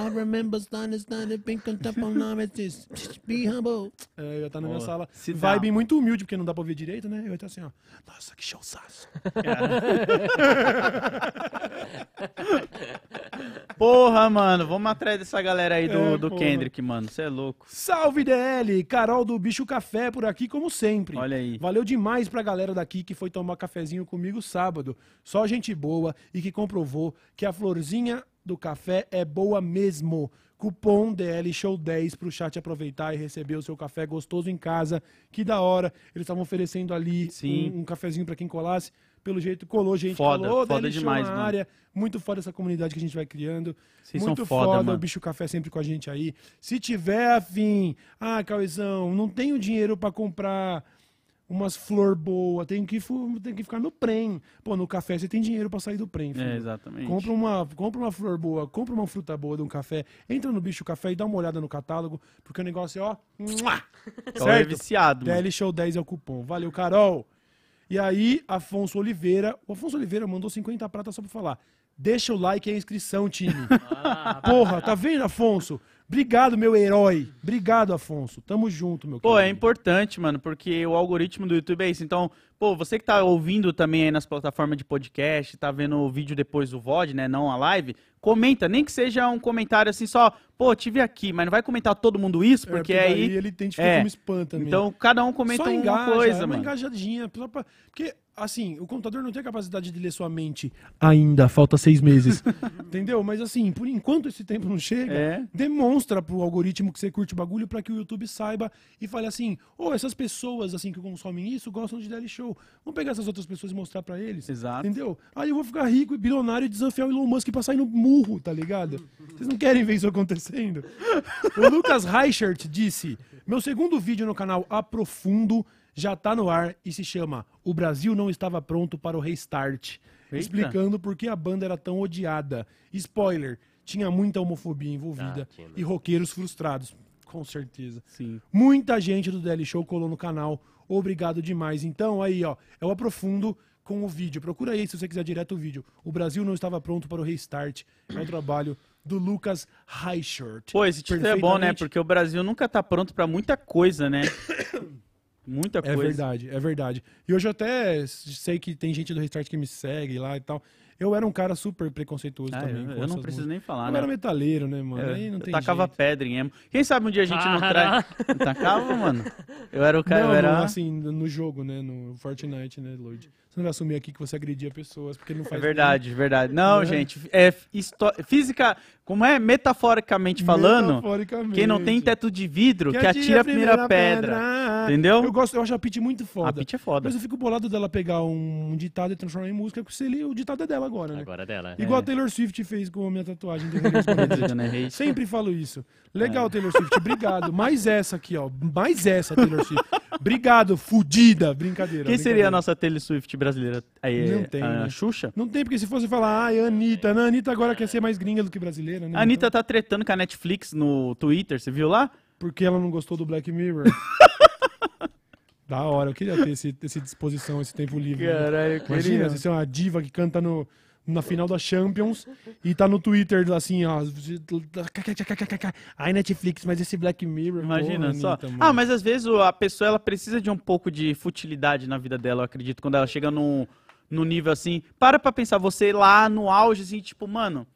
I remember standing, standing, pink on top of numbers, be humble. É, eu estar na minha Boa. sala. Se dá. Vibe muito humilde, porque não dá pra ouvir direito, né? Eu estar assim, ó. Nossa, que showzaço. Porra, mano, vamos atrás dessa galera aí do, É, do porra. Kendrick, mano. Você é louco. Salve DL! Carol do Bicho Café por aqui, como sempre. Olha aí. Valeu demais pra galera daqui que foi tomar cafezinho comigo sábado. Só gente boa e que comprovou que a florzinha do café é boa mesmo. Cupom DL Show 10 pro chat aproveitar e receber o seu café gostoso em casa. Que da hora. Eles estavam oferecendo ali um, um cafezinho pra quem colasse. Pelo jeito, colou gente. Foda, colou, foda DL demais, na mano. área. Muito foda essa comunidade que a gente vai criando. Vocês Muito foda, o mano. Bicho Café sempre com a gente aí. Se tiver afim, ah, Cauizão, não tenho dinheiro pra comprar umas flor boa, tenho que, tenho que ficar no prem. Pô, no café você tem dinheiro pra sair do prem, filho. É, exatamente. Compra uma, compra uma flor boa, compra uma fruta boa de um café, entra no Bicho Café e dá uma olhada no catálogo, porque o negócio é, ó, é certo? viciado, mano. DL Show 10 é o cupom. Valeu, Carol. E aí, Afonso Oliveira. O Afonso Oliveira mandou 50 pratas só pra falar. Deixa o like e a inscrição, time. Ah, Porra, tá vendo, Afonso? Obrigado, meu herói. Obrigado, Afonso. Tamo junto, meu Pô, é querido. importante, mano, porque o algoritmo do YouTube é isso. Então, pô, você que tá ouvindo também aí nas plataformas de podcast, tá vendo o vídeo depois do VOD, né, não a live, comenta, nem que seja um comentário assim só, pô, tive aqui, mas não vai comentar todo mundo isso, É, porque daí aí... ele ficar É. como spam também. Então, cada um comenta só uma engaja, coisa, é uma mano. engajadinha. pra- Porque assim, o computador não tem a capacidade de ler sua mente ainda, falta seis meses. entendeu? Mas assim, por enquanto esse tempo não chega, É. demonstra pro algoritmo que você curte o bagulho pra que o YouTube saiba e fale assim: ô, essas pessoas assim que consomem isso gostam de Daily Show. Vamos pegar essas outras pessoas e mostrar pra eles. Exato. Entendeu? Aí eu vou ficar rico e bilionário e desafiar o Elon Musk pra sair no murro, tá ligado? Vocês não querem ver isso acontecendo? O Lucas Reichert disse: Meu segundo vídeo no canal Aprofundo já tá no ar e se chama O Brasil não estava pronto para o restart. Eita. Explicando por que a banda era tão odiada. Spoiler: tinha muita homofobia envolvida Ah, né? e roqueiros frustrados. Com certeza. Sim. Muita gente do DL Show colou no canal. Obrigado demais. Então, aí, ó, eu aprofundo com o vídeo. Procura aí se você quiser direto o vídeo. O Brasil não estava pronto para o restart. É o trabalho do Lucas Reichert. Pô, esse título é bom, né? Porque o Brasil nunca tá pronto pra muita coisa, né? Muita É coisa. verdade, é verdade. E hoje eu até sei que tem gente do Restart que me segue lá e tal. Eu era um cara super preconceituoso Ah, também. eu, com eu não preciso músicas. nem falar, Eu né? era metaleiro, né, mano? É, aí não eu tem tacava jeito. pedra em emo. Quem sabe um dia a gente não traz. Tacava, mano. Eu era o cara, Não, eu era. no- assim, no jogo, né? No Fortnite, né, Lloyd? Você não vai assumir aqui que você agredia pessoas, porque não É faz verdade, verdade. Não, É. gente, é histó- física, como é metaforicamente falando, Metaforicamente. quem não tem teto de vidro, que, atira a primeira, pedra. Entendeu? Eu gosto, eu acho a Pitty muito foda. A Pitty é foda. Mas eu fico bolado dela pegar um ditado e transformar em música, porque se ele, o ditado é dela agora, né? Agora é dela. Igual a Taylor Swift fez com a minha tatuagem. né? Sempre falo isso. É. Legal, Taylor Swift. Obrigado. Mais essa aqui, ó. Mais essa, Taylor Swift. Obrigado, fudida. Brincadeira. Quem seria brincadeira. a nossa Taylor Swift brasileira? Aí, Não é tem, a né? Xuxa? Não tem, porque se fosse falar, ai, Anitta. Não, a Anitta agora quer ser mais gringa do que brasileira, né? A Anitta tá tretando com a Netflix no Twitter, você viu lá? Porque ela não gostou do Black Mirror. da hora, eu queria ter esse, esse disposição, esse tempo livre. né? Caralho, eu Imagina, queria. você ser uma diva que canta no, na final da Champions e tá no Twitter assim, ó. Ai, Netflix, mas esse Black Mirror. Imagina porra, só. Anitta, ah, mas às vezes a pessoa ela precisa de um pouco de futilidade na vida dela, eu acredito, quando ela chega num, num nível assim. Para pra pensar, você lá no auge, assim, tipo, mano.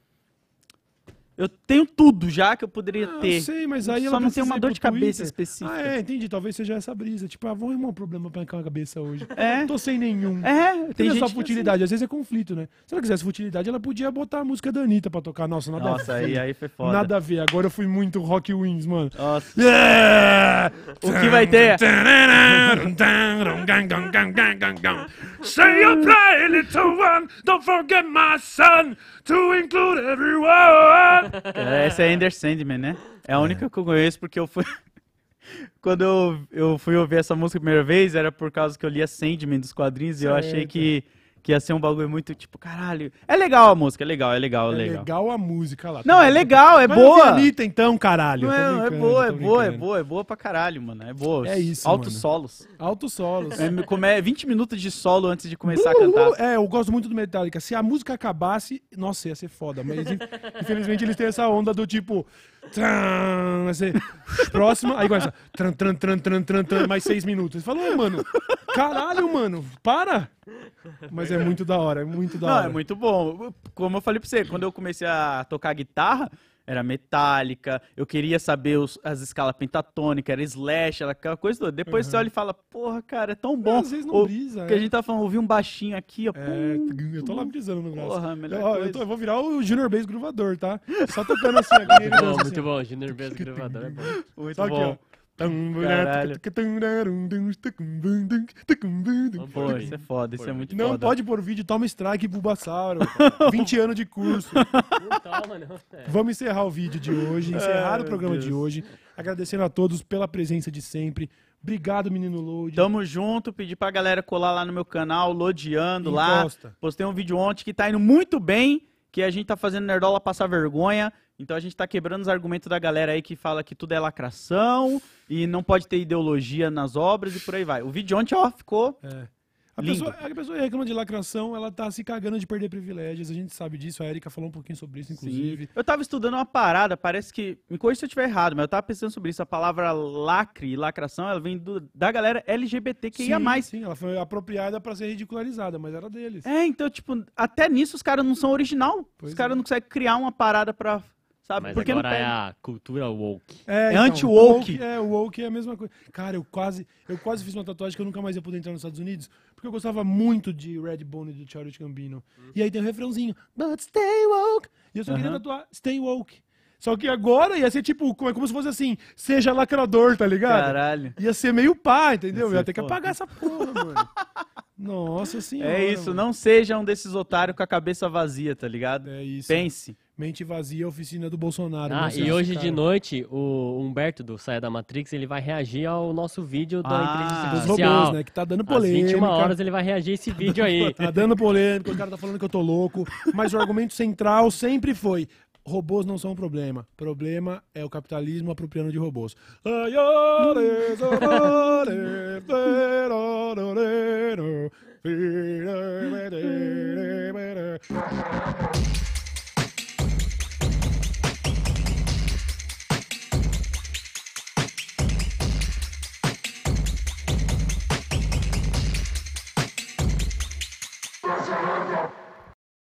Eu tenho tudo já que eu poderia Ah, ter. Eu sei, mas aí Só ela não tem uma dor de cabeça específica. Ah, é, entendi. Talvez seja essa brisa. Tipo, ah, vamos arrumar um problema pra a cabeça hoje. É. Tô sem nenhum. É, Tem é gente só futilidade, às vezes é conflito, né? Se ela quisesse futilidade, ela podia botar a música da Anitta pra tocar. Nossa, nada assim. Nossa, a ver. aí, aí foi foda. Nada a ver. Agora eu fui muito Rock Wings, mano. Nossa. Yeah! O que vai ter? Say you play, little one. Don't forget my son. To include everyone. É, Essa é Ender Sandman, né? É a única que eu conheço porque eu fui. Quando eu, eu fui ouvir essa música a primeira vez, era por causa que eu lia Sandman dos quadrinhos e eu achei que, que ia ser um bagulho muito tipo, caralho. É legal a música, é legal, é legal, é É legal. legal a música lá. Não, é legal, é Vai ouvir boa. Anitta então, caralho. Não é, é boa, é boa, é boa, é boa pra caralho, mano. É boa. É isso, Altos mano. solos. Altos solos. É, como é 20 minutos de solo antes de começar a cantar. É, eu gosto muito do Metallica. Se a música acabasse, nossa, ia ser foda. Mas in- infelizmente eles têm essa onda do tipo. Tran, ser próxima, aí começa. Tran, tran, tran, tran, tran, tran, mais seis minutos. Você fala, "Ô, mano, caralho, mano, para! Mas é muito da hora, é muito da Não, hora. é muito bom. Como eu falei pra você, quando eu comecei a tocar guitarra, era metálica, eu queria saber os- as escalas pentatônicas, era slash, era aquela coisa toda. Depois você olha e fala, porra, cara, é tão bom. Às vezes não brisa. que a é. gente tá falando, ouvir um baixinho aqui, ó. É, pum. eu tô lá brisando no braço. Porra, melhor eu, coisa. tô- eu vou virar o Junior Bass gruvador, tá? Só tocando assim aqui. ele Bom, dança muito assim. bom. Junior Bass gravador é bom. Muito Só aqui, bom. ó. Caralho. Pô, isso é foda, isso é muito Não foda. pode pôr vídeo, toma strike, Bulbasauro. 20 anos de curso. Não toma, não. É. Vamos encerrar o vídeo de hoje, encerrar Ai, o programa meu de Deus. hoje. Agradecendo a todos pela presença de sempre. Obrigado, menino Load. Tamo junto, pedi pra galera colar lá no meu canal, lodeando lá. Postei um vídeo ontem que tá indo muito bem, que a gente tá fazendo Nerdola passar vergonha. Então a gente tá quebrando os argumentos da galera aí que fala que tudo é lacração e não pode ter ideologia nas obras e por aí vai. O vídeo ontem, ó, ficou. É. A Lindo. pessoa, a pessoa reclama de lacração, ela tá se cagando de perder privilégios. A gente sabe disso. A Erika falou um pouquinho sobre isso, inclusive. Eu tava estudando uma parada, parece que. Me corrija se eu estiver errado, mas eu tava pensando sobre isso. A palavra lacre e lacração, ela vem do- da galera LGBTQIA. Sim, sim, ela foi apropriada pra ser ridicularizada, mas era deles. É, então, tipo, até nisso os caras não são original. Pois os caras é. não conseguem criar uma parada pra sabe? Mas Porque não agora é pega. a cultura woke. É, anti-woke. É, o woke é a mesma coisa. Cara, eu quase, eu quase fiz uma tatuagem que eu nunca mais ia poder entrar nos Estados Unidos, porque eu gostava muito de Redbone do Childish Gambino. E aí tem o refrãozinho, but stay woke. E eu só queria Aham. tatuar stay woke. Só que agora ia ser tipo, como, é como se fosse assim, seja lacrador, tá ligado? Caralho. Ia ser meio pá, entendeu? Ia ter que apagar essa porra, mano. Nossa senhora. É isso, mano. não seja um desses otários com a cabeça vazia, tá ligado? É isso. Pense. Mente Vazia, oficina do Bolsonaro. Ah, né, e hoje cara. de noite, o Humberto do Saia da Matrix, ele vai reagir ao nosso vídeo da ah, dos. Robôs, né? Que tá dando polêmica. Às 21 horas ele vai reagir a esse tá vídeo dando, aí. Tá dando polêmica, o cara tá falando que eu tô louco. Mas o argumento central sempre foi: robôs não são um problema. Problema é o capitalismo apropriando de robôs.